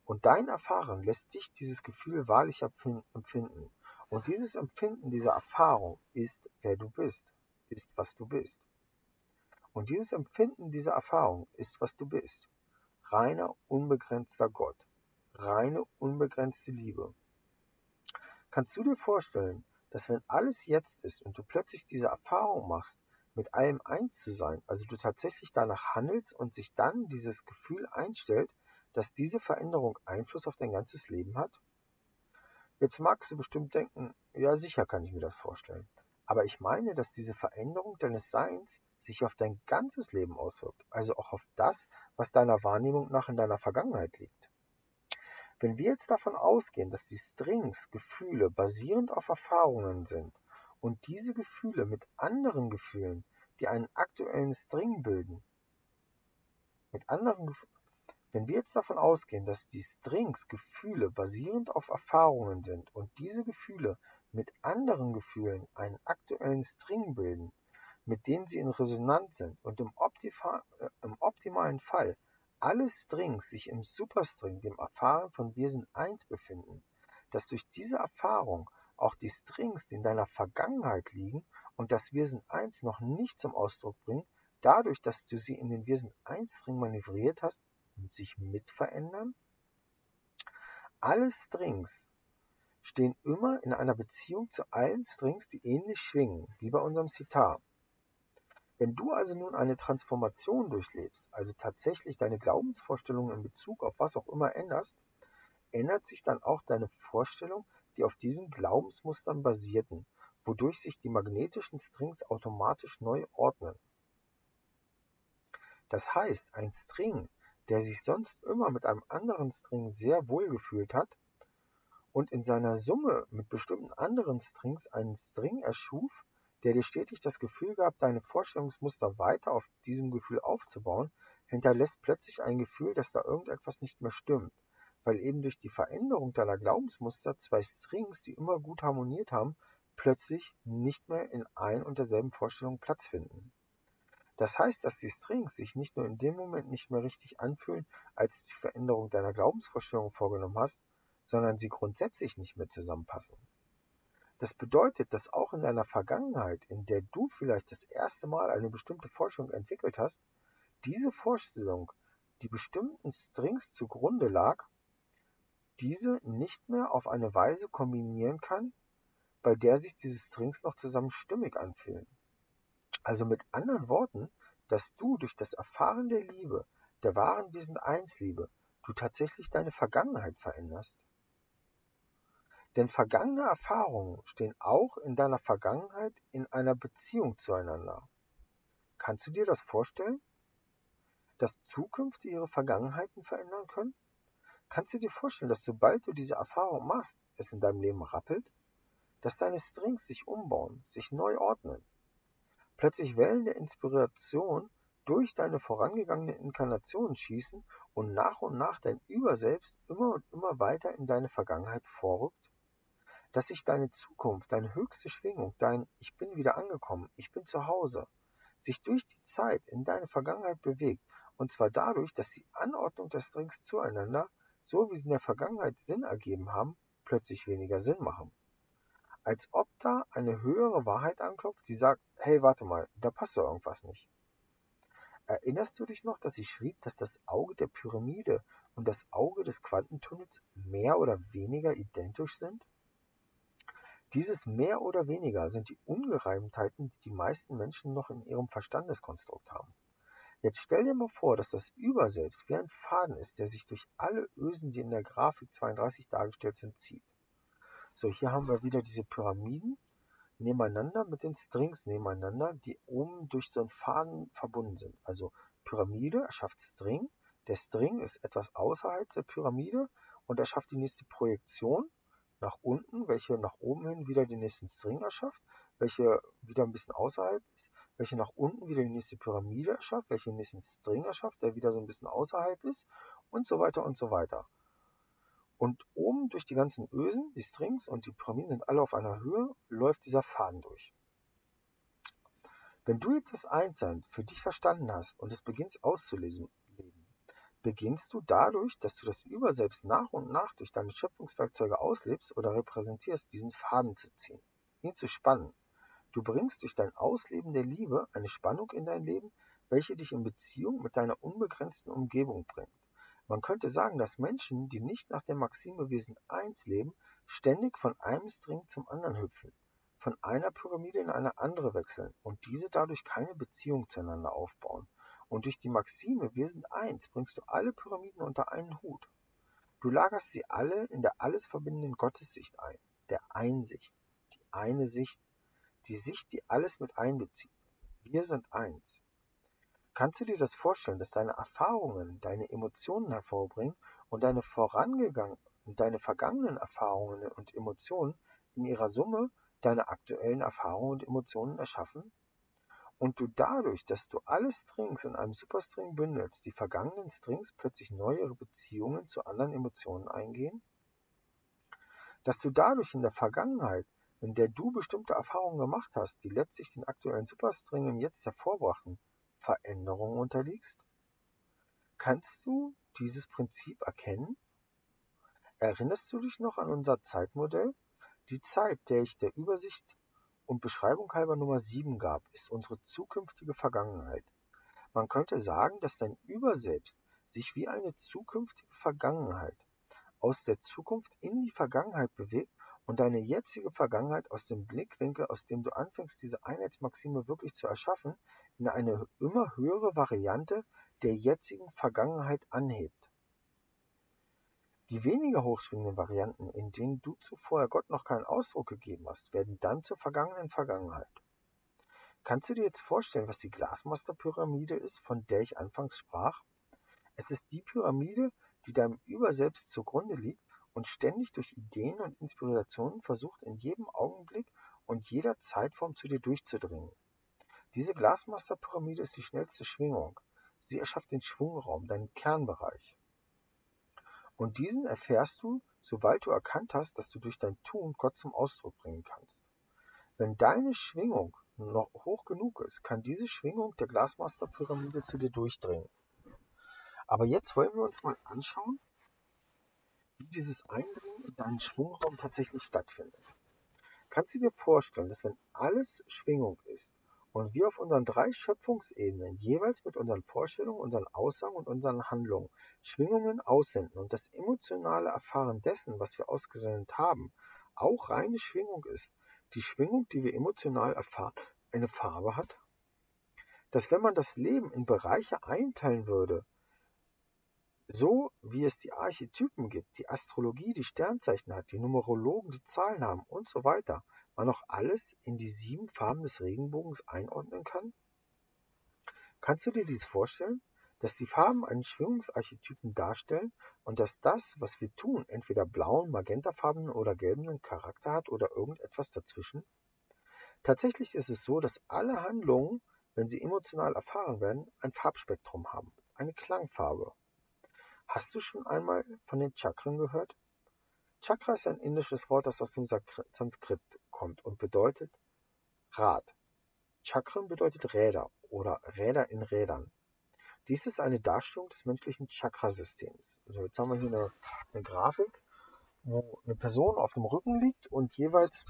Und dein Erfahren lässt dich dieses Gefühl wahrlich empfinden. Und dieses Empfinden dieser Erfahrung ist, wer du bist, ist, was du bist. Und dieses Empfinden dieser Erfahrung ist, was du bist. Reiner, unbegrenzter Gott. Reine, unbegrenzte Liebe. Kannst du dir vorstellen, dass wenn alles jetzt ist und du plötzlich diese Erfahrung machst, mit allem eins zu sein, also du tatsächlich danach handelst und sich dann dieses Gefühl einstellt, dass diese Veränderung Einfluss auf dein ganzes Leben hat? Jetzt magst du bestimmt denken, ja sicher kann ich mir das vorstellen. Aber ich meine, dass diese Veränderung deines Seins sich auf dein ganzes Leben auswirkt, also auch auf das, was deiner Wahrnehmung nach in deiner Vergangenheit liegt. Wenn wir jetzt davon ausgehen, dass die Strings Gefühle basierend auf Erfahrungen sind und diese Gefühle mit anderen Gefühlen, die einen aktuellen String bilden, mit anderen wenn wir jetzt davon ausgehen, dass die Strings Gefühle basierend auf Erfahrungen sind und diese Gefühle mit anderen Gefühlen einen aktuellen String bilden, mit denen sie in Resonanz sind und im, äh, im optimalen Fall alle Strings sich im Superstring, dem Erfahren von Wesen 1 befinden, dass durch diese Erfahrung auch die Strings, die in deiner Vergangenheit liegen und das Wesen 1 noch nicht zum Ausdruck bringen, dadurch, dass du sie in den Wesen 1 String manövriert hast, sich mitverändern? Alle Strings stehen immer in einer Beziehung zu allen Strings, die ähnlich schwingen, wie bei unserem Sitar. Wenn du also nun eine Transformation durchlebst, also tatsächlich deine Glaubensvorstellungen in Bezug auf was auch immer änderst, ändert sich dann auch deine Vorstellung, die auf diesen Glaubensmustern basierten, wodurch sich die magnetischen Strings automatisch neu ordnen. Das heißt, ein String, der sich sonst immer mit einem anderen String sehr wohl gefühlt hat, und in seiner Summe mit bestimmten anderen Strings einen String erschuf, der dir stetig das Gefühl gab, deine Vorstellungsmuster weiter auf diesem Gefühl aufzubauen, hinterlässt plötzlich ein Gefühl, dass da irgendetwas nicht mehr stimmt, weil eben durch die Veränderung deiner Glaubensmuster zwei Strings, die immer gut harmoniert haben, plötzlich nicht mehr in ein und derselben Vorstellung Platz finden. Das heißt, dass die Strings sich nicht nur in dem Moment nicht mehr richtig anfühlen, als die Veränderung deiner Glaubensvorstellung vorgenommen hast, sondern sie grundsätzlich nicht mehr zusammenpassen. Das bedeutet, dass auch in deiner Vergangenheit, in der du vielleicht das erste Mal eine bestimmte Vorstellung entwickelt hast, diese Vorstellung, die bestimmten Strings zugrunde lag, diese nicht mehr auf eine Weise kombinieren kann, bei der sich diese Strings noch zusammen stimmig anfühlen. Also mit anderen Worten, dass du durch das Erfahren der Liebe, der wahren Wesen Einsliebe, du tatsächlich deine Vergangenheit veränderst. Denn vergangene Erfahrungen stehen auch in deiner Vergangenheit in einer Beziehung zueinander. Kannst du dir das vorstellen? Dass Zukünfte ihre Vergangenheiten verändern können? Kannst du dir vorstellen, dass sobald du diese Erfahrung machst, es in deinem Leben rappelt? Dass deine Strings sich umbauen, sich neu ordnen? Plötzlich Wellen der Inspiration durch deine vorangegangenen Inkarnationen schießen und nach und nach dein Überselbst immer und immer weiter in deine Vergangenheit vorrückt? dass sich deine Zukunft, deine höchste Schwingung, dein Ich bin wieder angekommen, ich bin zu Hause, sich durch die Zeit in deine Vergangenheit bewegt, und zwar dadurch, dass die Anordnung der Strings zueinander, so wie sie in der Vergangenheit Sinn ergeben haben, plötzlich weniger Sinn machen. Als ob da eine höhere Wahrheit anklopft, die sagt, hey, warte mal, da passt doch irgendwas nicht. Erinnerst du dich noch, dass ich schrieb, dass das Auge der Pyramide und das Auge des Quantentunnels mehr oder weniger identisch sind? Dieses Mehr oder Weniger sind die Ungereimtheiten, die die meisten Menschen noch in ihrem Verstandeskonstrukt haben. Jetzt stell dir mal vor, dass das Überselbst wie ein Faden ist, der sich durch alle Ösen, die in der Grafik 32 dargestellt sind, zieht. So, hier haben wir wieder diese Pyramiden nebeneinander mit den Strings nebeneinander, die oben durch so einen Faden verbunden sind. Also Pyramide erschafft String, der String ist etwas außerhalb der Pyramide und erschafft die nächste Projektion nach unten, welche nach oben hin wieder den nächsten String erschafft, welche wieder ein bisschen außerhalb ist, welche nach unten wieder die nächste Pyramide erschafft, welche den nächsten String erschafft, der wieder so ein bisschen außerhalb ist und so weiter und so weiter. Und oben durch die ganzen Ösen, die Strings und die Pyramiden sind alle auf einer Höhe, läuft dieser Faden durch. Wenn du jetzt das Einssein für dich verstanden hast und es beginnst auszulesen, Beginnst du dadurch, dass du das Überselbst nach und nach durch deine Schöpfungswerkzeuge auslebst oder repräsentierst, diesen Faden zu ziehen, ihn zu spannen. Du bringst durch dein Ausleben der Liebe eine Spannung in dein Leben, welche dich in Beziehung mit deiner unbegrenzten Umgebung bringt. Man könnte sagen, dass Menschen, die nicht nach der Maxime Wesen 1 leben, ständig von einem String zum anderen hüpfen, von einer Pyramide in eine andere wechseln und diese dadurch keine Beziehung zueinander aufbauen und durch die Maxime sind eins bringst du alle Pyramiden unter einen Hut. Du lagerst sie alle in der alles verbindenden Gottessicht ein, der Einsicht, die eine Sicht, die Sicht, die alles mit einbezieht. Wir sind eins. Kannst du dir das vorstellen, dass deine Erfahrungen deine Emotionen hervorbringen und deine vorangegangenen deine vergangenen Erfahrungen und Emotionen in ihrer Summe deine aktuellen Erfahrungen und Emotionen erschaffen? und du dadurch, dass du alle Strings in einem Superstring bündelst, die vergangenen Strings plötzlich neue Beziehungen zu anderen Emotionen eingehen? Dass du dadurch in der Vergangenheit, in der du bestimmte Erfahrungen gemacht hast, die letztlich den aktuellen Superstring im Jetzt hervorbrachten, Veränderungen unterliegst? Kannst du dieses Prinzip erkennen? Erinnerst du dich noch an unser Zeitmodell? Die Zeit, der ich der Übersicht und Beschreibung halber Nummer 7 gab, ist unsere zukünftige Vergangenheit. Man könnte sagen, dass dein Überselbst sich wie eine zukünftige Vergangenheit aus der Zukunft in die Vergangenheit bewegt und deine jetzige Vergangenheit aus dem Blickwinkel, aus dem du anfängst, diese Einheitsmaxime wirklich zu erschaffen, in eine immer höhere Variante der jetzigen Vergangenheit anhebt. Die weniger hochschwingenden Varianten, in denen du zuvor Gott noch keinen Ausdruck gegeben hast, werden dann zur vergangenen Vergangenheit. Kannst du dir jetzt vorstellen, was die Glasmaster-Pyramide ist, von der ich anfangs sprach? Es ist die Pyramide, die deinem Überselbst zugrunde liegt und ständig durch Ideen und Inspirationen versucht, in jedem Augenblick und jeder Zeitform zu dir durchzudringen. Diese Glasmaster-Pyramide ist die schnellste Schwingung. Sie erschafft den Schwungraum, deinen Kernbereich. Und diesen erfährst du, sobald du erkannt hast, dass du durch dein Tun Gott zum Ausdruck bringen kannst. Wenn deine Schwingung noch hoch genug ist, kann diese Schwingung der Glasmaster-Pyramide zu dir durchdringen. Aber jetzt wollen wir uns mal anschauen, wie dieses Eindringen in deinen Schwungraum tatsächlich stattfindet. Kannst du dir vorstellen, dass wenn alles Schwingung ist und wir auf unseren drei Schöpfungsebenen jeweils mit unseren Vorstellungen, unseren Aussagen und unseren Handlungen Schwingungen aussenden und das emotionale Erfahren dessen, was wir ausgesendet haben, auch reine Schwingung ist, die Schwingung, die wir emotional erfahren, eine Farbe hat? Dass wenn man das Leben in Bereiche einteilen würde, so wie es die Archetypen gibt, die Astrologie die Sternzeichen hat, die Numerologen die Zahlen haben und so weiter, man auch alles in die sieben Farben des Regenbogens einordnen kann? Kannst du dir dies vorstellen, dass die Farben einen Schwingungsarchetypen darstellen und dass das, was wir tun, entweder blauen, magentafarbenen oder gelbenen Charakter hat oder irgendetwas dazwischen? Tatsächlich ist es so, dass alle Handlungen, wenn sie emotional erfahren werden, ein Farbspektrum haben, eine Klangfarbe. Hast du schon einmal von den Chakren gehört? Chakra ist ein indisches Wort, das aus dem Sanskrit kommt und bedeutet Rad. Chakren bedeutet Räder oder Räder in Rädern. Dies ist eine Darstellung des menschlichen Chakrasystems. Also jetzt haben wir hier eine, eine Grafik, wo eine Person auf dem Rücken liegt und jeweils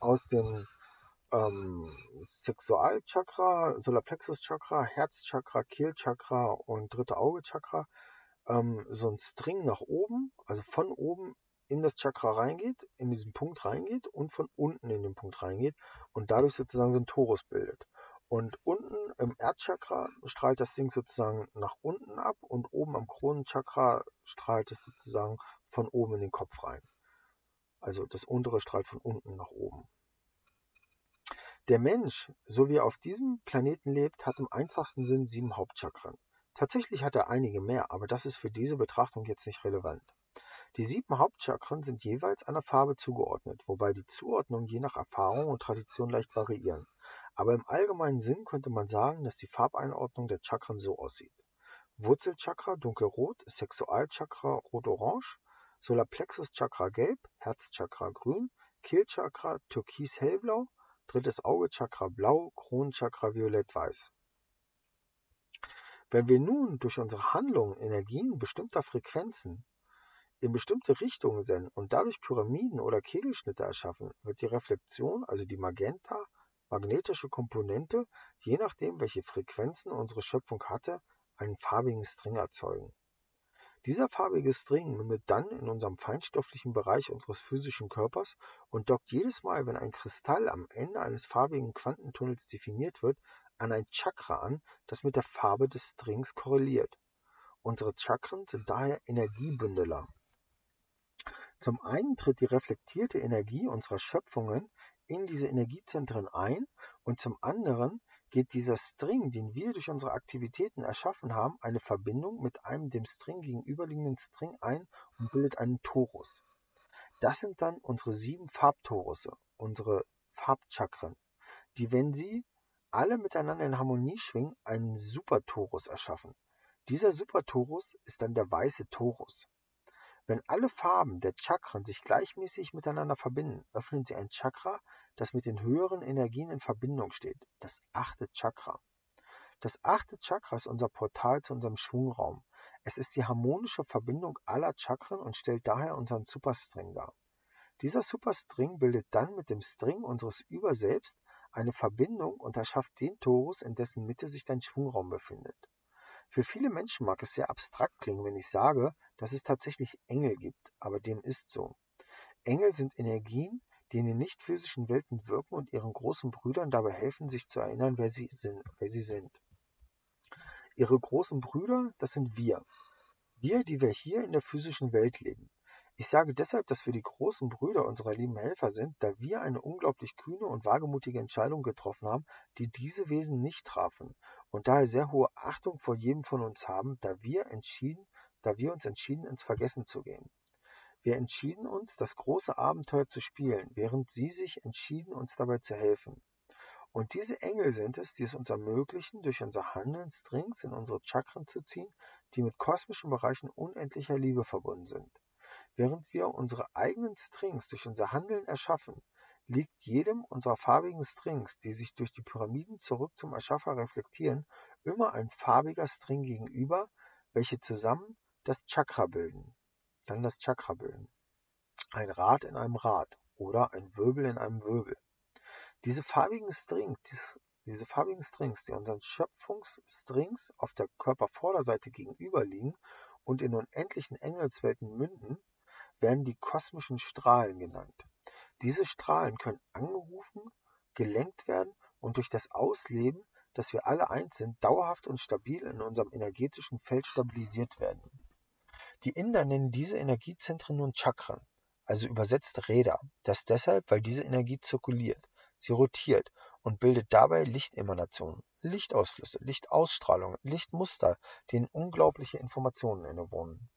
aus dem ähm, Sexualchakra, Solarplexus-Chakra, Herzchakra, Kehlchakra und dritte Auge-Chakra ähm, so ein String nach oben, also von oben in das Chakra reingeht, in diesen Punkt reingeht und von unten in den Punkt reingeht und dadurch sozusagen so ein Torus bildet. Und unten im Erdchakra strahlt das Ding sozusagen nach unten ab und oben am Kronenchakra strahlt es sozusagen von oben in den Kopf rein. Also das untere strahlt von unten nach oben. Der Mensch, so wie er auf diesem Planeten lebt, hat im einfachsten Sinn sieben Hauptchakren. Tatsächlich hat er einige mehr, aber das ist für diese Betrachtung jetzt nicht relevant. Die sieben Hauptchakren sind jeweils einer Farbe zugeordnet, wobei die Zuordnung je nach Erfahrung und Tradition leicht variieren. Aber im allgemeinen Sinn könnte man sagen, dass die Farbeinordnung der Chakren so aussieht. Wurzelchakra dunkelrot, Sexualchakra rot-orange, Solarplexus-Chakra gelb, Herzchakra grün, Kehlchakra türkis-hellblau, drittes Auge-Chakra blau, Kronenchakra violett-weiß. Wenn wir nun durch unsere Handlungen Energien bestimmter Frequenzen in bestimmte Richtungen senden und dadurch Pyramiden oder Kegelschnitte erschaffen, wird die Reflexion, also die Magenta, magnetische Komponente, je nachdem, welche Frequenzen unsere Schöpfung hatte, einen farbigen String erzeugen. Dieser farbige String mündet dann in unserem feinstofflichen Bereich unseres physischen Körpers und dockt jedes Mal, wenn ein Kristall am Ende eines farbigen Quantentunnels definiert wird, an ein Chakra an, das mit der Farbe des Strings korreliert. Unsere Chakren sind daher Energiebündeler. Zum einen tritt die reflektierte Energie unserer Schöpfungen in diese Energiezentren ein und zum anderen geht dieser String, den wir durch unsere Aktivitäten erschaffen haben, eine Verbindung mit einem dem String gegenüberliegenden String ein und bildet einen Torus. Das sind dann unsere sieben Farbtorusse, unsere Farbchakren, die, wenn sie alle miteinander in Harmonie schwingen, einen Supertorus erschaffen. Dieser Supertorus ist dann der weiße Torus. Wenn alle Farben der Chakren sich gleichmäßig miteinander verbinden, öffnen sie ein Chakra, das mit den höheren Energien in Verbindung steht, das achte Chakra. Das achte Chakra ist unser Portal zu unserem Schwungraum. Es ist die harmonische Verbindung aller Chakren und stellt daher unseren Superstring dar. Dieser Superstring bildet dann mit dem String unseres Überselbst eine Verbindung und erschafft den Torus, in dessen Mitte sich dein Schwungraum befindet. Für viele Menschen mag es sehr abstrakt klingen, wenn ich sage, dass es tatsächlich Engel gibt, aber dem ist so. Engel sind Energien, die in den nicht-physischen Welten wirken und ihren großen Brüdern dabei helfen, sich zu erinnern, wer sie sind. Wer sie sind. Ihre großen Brüder, das sind wir. Wir, die wir hier in der physischen Welt leben. Ich sage deshalb, dass wir die großen Brüder unserer lieben Helfer sind, da wir eine unglaublich kühne und wagemutige Entscheidung getroffen haben, die diese Wesen nicht trafen, und daher sehr hohe Achtung vor jedem von uns haben, da wir entschieden, da wir uns entschieden, ins Vergessen zu gehen. Wir entschieden uns, das große Abenteuer zu spielen, während sie sich entschieden, uns dabei zu helfen. Und diese Engel sind es, die es uns ermöglichen, durch unser Handeln Strings in unsere Chakren zu ziehen, die mit kosmischen Bereichen unendlicher Liebe verbunden sind. Während wir unsere eigenen Strings durch unser Handeln erschaffen, liegt jedem unserer farbigen Strings, die sich durch die Pyramiden zurück zum Erschaffer reflektieren, immer ein farbiger String gegenüber, welche zusammen das Chakra bilden. Dann das Chakra bilden. Ein Rad in einem Rad oder ein Wirbel in einem Wirbel. Diese farbigen Strings, diese farbigen Strings, die unseren Schöpfungsstrings auf der Körpervorderseite gegenüberliegen und in unendlichen Engelswelten münden, werden die kosmischen Strahlen genannt. Diese Strahlen können angerufen, gelenkt werden und durch das Ausleben, dass wir alle eins sind, dauerhaft und stabil in unserem energetischen Feld stabilisiert werden. Die Inder nennen diese Energiezentren nun Chakren, also übersetzt Räder. Das deshalb, weil diese Energie zirkuliert, sie rotiert und bildet dabei Lichtemanationen, Lichtausflüsse, Lichtausstrahlungen, Lichtmuster, denen unglaubliche Informationen innewohnen.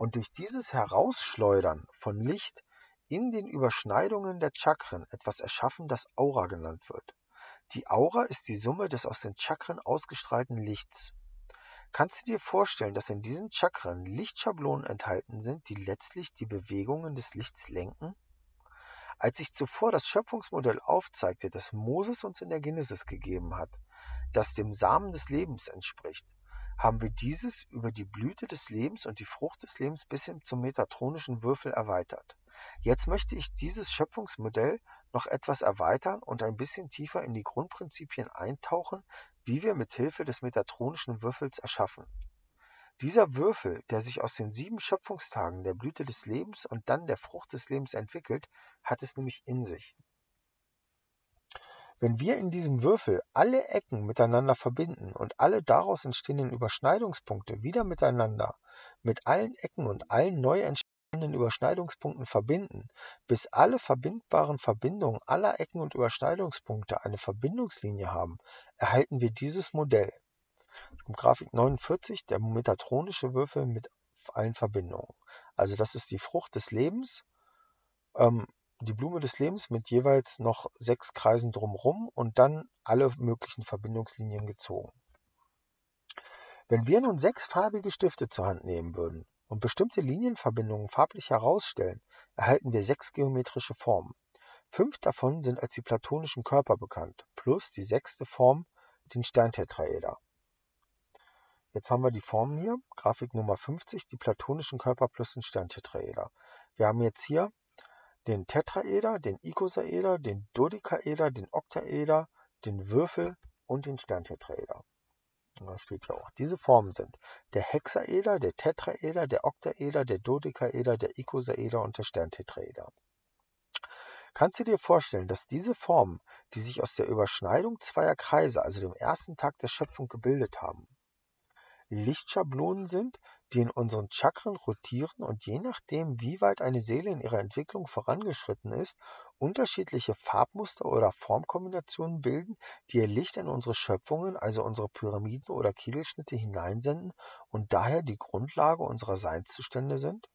Und durch dieses Herausschleudern von Licht in den Überschneidungen der Chakren etwas erschaffen, das Aura genannt wird. Die Aura ist die Summe des aus den Chakren ausgestrahlten Lichts. Kannst du dir vorstellen, dass in diesen Chakren Lichtschablonen enthalten sind, die letztlich die Bewegungen des Lichts lenken? Als sich zuvor das Schöpfungsmodell aufzeigte, das Moses uns in der Genesis gegeben hat, das dem Samen des Lebens entspricht, haben wir dieses über die Blüte des Lebens und die Frucht des Lebens bis hin zum metatronischen Würfel erweitert. Jetzt möchte ich dieses Schöpfungsmodell noch etwas erweitern und ein bisschen tiefer in die Grundprinzipien eintauchen, wie wir mit Hilfe des metatronischen Würfels erschaffen. Dieser Würfel, der sich aus den sieben Schöpfungstagen der Blüte des Lebens und dann der Frucht des Lebens entwickelt, hat es nämlich in sich. Wenn wir in diesem Würfel alle Ecken miteinander verbinden und alle daraus entstehenden Überschneidungspunkte wieder miteinander mit allen Ecken und allen neu entstehenden Überschneidungspunkten verbinden, bis alle verbindbaren Verbindungen aller Ecken und Überschneidungspunkte eine Verbindungslinie haben, erhalten wir dieses Modell. Grafik 49, der metatronische Würfel mit allen Verbindungen. Also das ist die Frucht des Lebens. Ähm, die Blume des Lebens mit jeweils noch sechs Kreisen drumherum und dann alle möglichen Verbindungslinien gezogen. Wenn wir nun sechs farbige Stifte zur Hand nehmen würden und bestimmte Linienverbindungen farblich herausstellen, erhalten wir sechs geometrische Formen. Fünf davon sind als die platonischen Körper bekannt, plus die sechste Form, den Sterntetraeder. Jetzt haben wir die Formen hier, Grafik Nummer 50, die platonischen Körper plus den Sterntetraeder. Wir haben jetzt hier den Tetraeder, den Ikosaeder, den Dodekaeder, den Oktaeder, den Würfel und den Sterntetraeder. Da steht ja auch, diese Formen sind der Hexaeder, der Tetraeder, der Oktaeder, der Dodekaeder, der Ikosaeder und der Sterntetraeder. Kannst du dir vorstellen, dass diese Formen, die sich aus der Überschneidung zweier Kreise, also dem ersten Tag der Schöpfung gebildet haben, Lichtschablonen sind, die in unseren Chakren rotieren und je nachdem, wie weit eine Seele in ihrer Entwicklung vorangeschritten ist, unterschiedliche Farbmuster oder Formkombinationen bilden, die ihr Licht in unsere Schöpfungen, also unsere Pyramiden oder Kegelschnitte hineinsenden und daher die Grundlage unserer Seinszustände sind?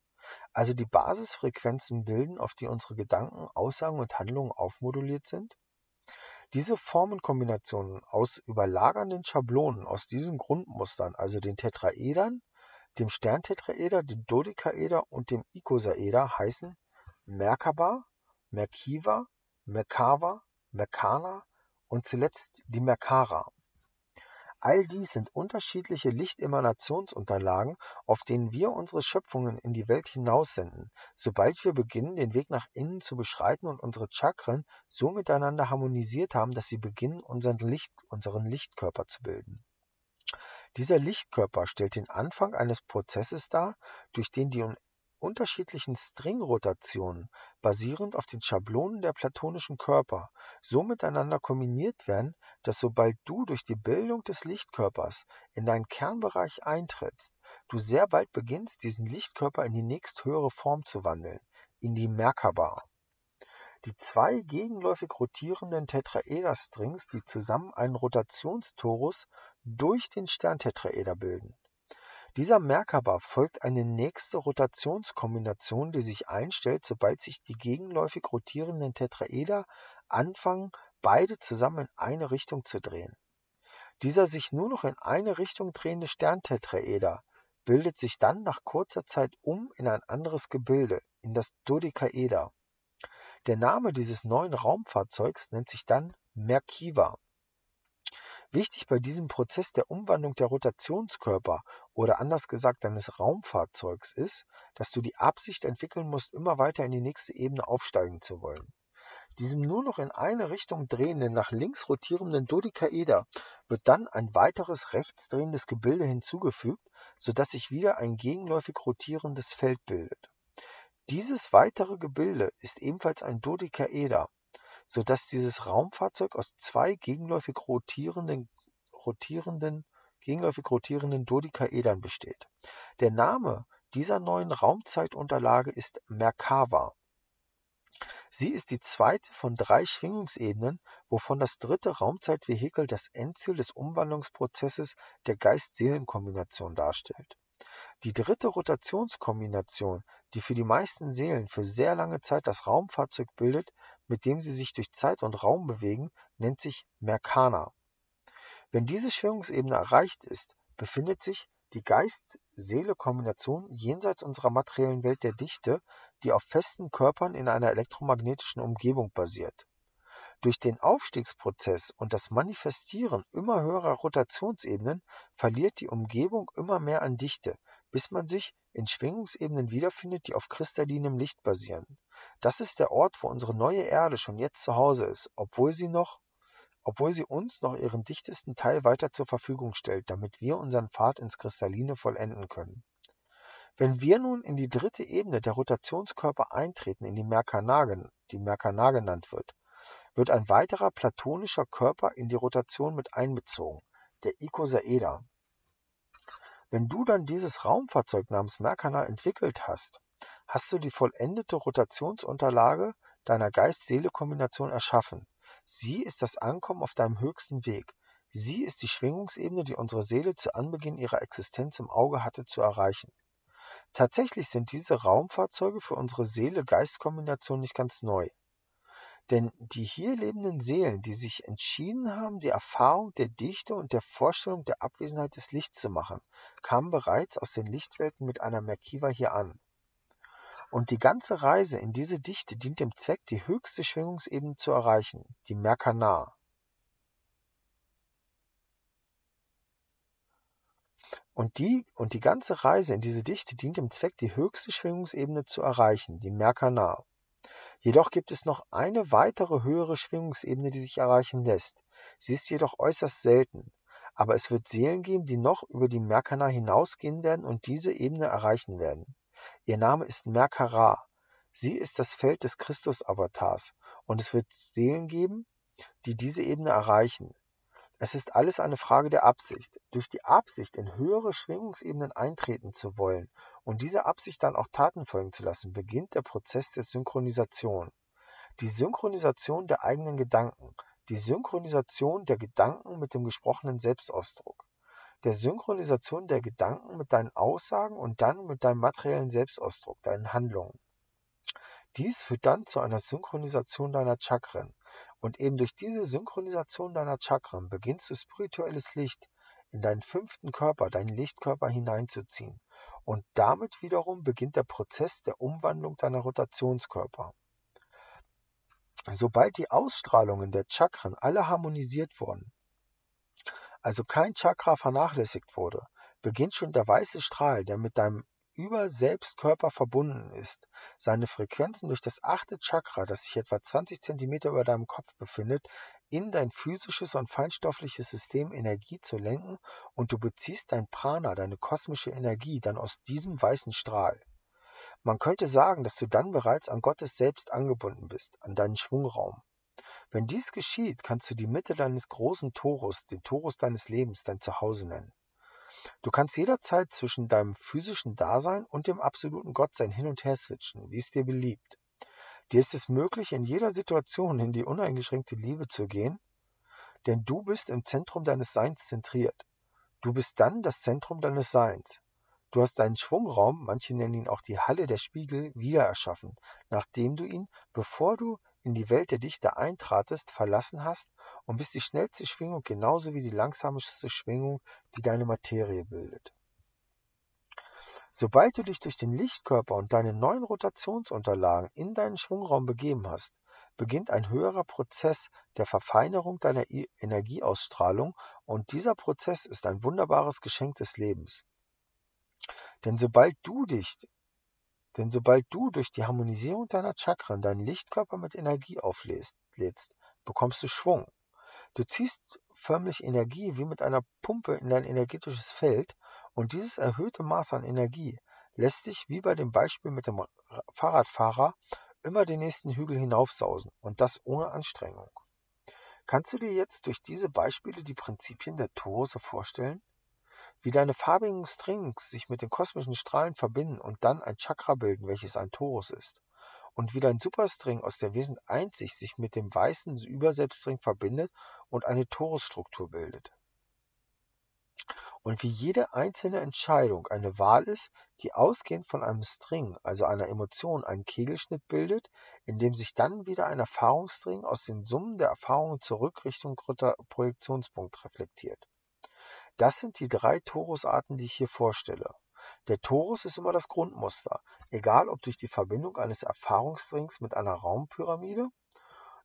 Also die Basisfrequenzen bilden, auf die unsere Gedanken, Aussagen und Handlungen aufmoduliert sind? Diese Formenkombinationen aus überlagernden Schablonen aus diesen Grundmustern, also den Tetraedern, dem Sterntetraeder, dem Dodekaeder und dem Ikosaeder, heißen Merkaba, Merkiva, Merkava, Merkana und zuletzt die Merkara All dies sind unterschiedliche Lichtemanationsunterlagen, auf denen wir unsere Schöpfungen in die Welt hinaussenden, sobald wir beginnen, den Weg nach innen zu beschreiten und unsere Chakren so miteinander harmonisiert haben, dass sie beginnen, unseren, Licht, unseren Lichtkörper zu bilden. Dieser Lichtkörper stellt den Anfang eines Prozesses dar, durch den die unterschiedlichen Stringrotationen basierend auf den Schablonen der platonischen Körper so miteinander kombiniert werden, dass sobald du durch die Bildung des Lichtkörpers in deinen Kernbereich eintrittst, du sehr bald beginnst, diesen Lichtkörper in die nächsthöhere Form zu wandeln, in die Merkaba. Die zwei gegenläufig rotierenden Tetraederstrings, die zusammen einen Rotationstorus durch den Sterntetraeder bilden. Dieser Merkaba folgt eine nächste Rotationskombination, die sich einstellt, sobald sich die gegenläufig rotierenden Tetraeder anfangen, beide zusammen in eine Richtung zu drehen. Dieser sich nur noch in eine Richtung drehende Sterntetraeder bildet sich dann nach kurzer Zeit um in ein anderes Gebilde, in das Dodekaeder. Der Name dieses neuen Raumfahrzeugs nennt sich dann Merkiva. Wichtig bei diesem Prozess der Umwandlung der Rotationskörper oder anders gesagt deines Raumfahrzeugs ist, dass du die Absicht entwickeln musst, immer weiter in die nächste Ebene aufsteigen zu wollen. Diesem nur noch in eine Richtung drehenden, nach links rotierenden Dodekaeder wird dann ein weiteres rechts drehendes Gebilde hinzugefügt, sodass sich wieder ein gegenläufig rotierendes Feld bildet. Dieses weitere Gebilde ist ebenfalls ein Dodekaeder so dass dieses Raumfahrzeug aus zwei gegenläufig rotierenden, rotierenden, gegenläufig rotierenden Dodekaedern besteht. Der Name dieser neuen Raumzeitunterlage ist Merkava. Sie ist die zweite von drei Schwingungsebenen, wovon das dritte Raumzeitvehikel das Endziel des Umwandlungsprozesses der Geist-Seelen-Kombination darstellt. Die dritte Rotationskombination, die für die meisten Seelen für sehr lange Zeit das Raumfahrzeug bildet, mit dem sie sich durch Zeit und Raum bewegen, nennt sich Merkana. Wenn diese Schwingungsebene erreicht ist, befindet sich die Geist-Seele-Kombination jenseits unserer materiellen Welt der Dichte, die auf festen Körpern in einer elektromagnetischen Umgebung basiert. Durch den Aufstiegsprozess und das Manifestieren immer höherer Rotationsebenen verliert die Umgebung immer mehr an Dichte, bis man sich in Schwingungsebenen wiederfindet, die auf kristallinem Licht basieren. Das ist der Ort, wo unsere neue Erde schon jetzt zu Hause ist, obwohl sie noch obwohl sie uns noch ihren dichtesten Teil weiter zur Verfügung stellt, damit wir unseren Pfad ins Kristalline vollenden können. Wenn wir nun in die dritte Ebene der Rotationskörper eintreten, in die Merkana, die Merkana genannt wird, wird ein weiterer platonischer Körper in die Rotation mit einbezogen, der Icosaeder. Wenn du dann dieses Raumfahrzeug namens Merkana entwickelt hast, hast du die vollendete Rotationsunterlage deiner Geist-Seele-Kombination erschaffen. Sie ist das Ankommen auf deinem höchsten Weg. Sie ist die Schwingungsebene, die unsere Seele zu Anbeginn ihrer Existenz im Auge hatte zu erreichen. Tatsächlich sind diese Raumfahrzeuge für unsere Seele-Geist-Kombination nicht ganz neu. Denn die hier lebenden Seelen, die sich entschieden haben, die Erfahrung der Dichte und der Vorstellung der Abwesenheit des Lichts zu machen, kamen bereits aus den Lichtwelten mit einer Merkiva hier an. Und die ganze Reise in diese Dichte dient dem Zweck, die höchste Schwingungsebene zu erreichen, die Merkana. Und die, und die ganze Reise in diese Dichte dient dem Zweck, die höchste Schwingungsebene zu erreichen, die Merkana. Jedoch gibt es noch eine weitere höhere Schwingungsebene, die sich erreichen lässt. Sie ist jedoch äußerst selten. Aber es wird Seelen geben, die noch über die Merkana hinausgehen werden und diese Ebene erreichen werden. Ihr Name ist Merkara. Sie ist das Feld des Christus-Avatars. Und es wird Seelen geben, die diese Ebene erreichen. Es ist alles eine Frage der Absicht. Durch die Absicht, in höhere Schwingungsebenen eintreten zu wollen und diese Absicht dann auch Taten folgen zu lassen, beginnt der Prozess der Synchronisation. Die Synchronisation der eigenen Gedanken, die Synchronisation der Gedanken mit dem gesprochenen Selbstausdruck, der Synchronisation der Gedanken mit deinen Aussagen und dann mit deinem materiellen Selbstausdruck, deinen Handlungen. Dies führt dann zu einer Synchronisation deiner Chakren. Und eben durch diese Synchronisation deiner Chakren beginnst du spirituelles Licht in deinen fünften Körper, deinen Lichtkörper hineinzuziehen. Und damit wiederum beginnt der Prozess der Umwandlung deiner Rotationskörper. Sobald die Ausstrahlungen der Chakren alle harmonisiert wurden, also kein Chakra vernachlässigt wurde, beginnt schon der weiße Strahl, der mit deinem über-Selbstkörper verbunden ist, seine Frequenzen durch das achte Chakra, das sich etwa 20 Zentimeter über deinem Kopf befindet, in dein physisches und feinstoffliches System Energie zu lenken und du beziehst dein Prana, deine kosmische Energie, dann aus diesem weißen Strahl. Man könnte sagen, dass du dann bereits an Gottes Selbst angebunden bist, an deinen Schwungraum. Wenn dies geschieht, kannst du die Mitte deines großen Torus, den Torus deines Lebens, dein Zuhause nennen. Du kannst jederzeit zwischen deinem physischen Dasein und dem absoluten Gottsein hin und her switchen, wie es dir beliebt. Dir ist es möglich, in jeder Situation in die uneingeschränkte Liebe zu gehen, denn du bist im Zentrum deines Seins zentriert. Du bist dann das Zentrum deines Seins. Du hast deinen Schwungraum, manche nennen ihn auch die Halle der Spiegel, wiedererschaffen, nachdem du ihn, bevor du in die Welt der Dichter eintratest, verlassen hast und bist die schnellste Schwingung genauso wie die langsamste Schwingung, die deine Materie bildet. Sobald du dich durch den Lichtkörper und deine neuen Rotationsunterlagen in deinen Schwungraum begeben hast, beginnt ein höherer Prozess der Verfeinerung deiner Energieausstrahlung und dieser Prozess ist ein wunderbares Geschenk des Lebens. Denn sobald du dich denn sobald du durch die Harmonisierung deiner Chakren deinen Lichtkörper mit Energie auflädst, bekommst du Schwung. Du ziehst förmlich Energie wie mit einer Pumpe in dein energetisches Feld und dieses erhöhte Maß an Energie lässt dich wie bei dem Beispiel mit dem Fahrradfahrer immer den nächsten Hügel hinaufsausen und das ohne Anstrengung. Kannst du dir jetzt durch diese Beispiele die Prinzipien der Torose vorstellen? Wie deine farbigen Strings sich mit den kosmischen Strahlen verbinden und dann ein Chakra bilden, welches ein Torus ist. Und wie dein Superstring aus der Wesen einzig sich mit dem weißen Überselbststring verbindet und eine Torusstruktur bildet. Und wie jede einzelne Entscheidung eine Wahl ist, die ausgehend von einem String, also einer Emotion, einen Kegelschnitt bildet, in dem sich dann wieder ein Erfahrungsstring aus den Summen der Erfahrungen zurück Richtung Projektionspunkt reflektiert. Das sind die drei Torusarten, die ich hier vorstelle. Der Torus ist immer das Grundmuster, egal ob durch die Verbindung eines Erfahrungsstrings mit einer Raumpyramide,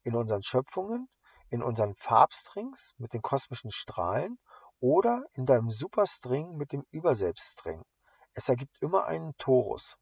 in unseren Schöpfungen, in unseren Farbstrings mit den kosmischen Strahlen oder in deinem Superstring mit dem Überselbststring. Es ergibt immer einen Torus.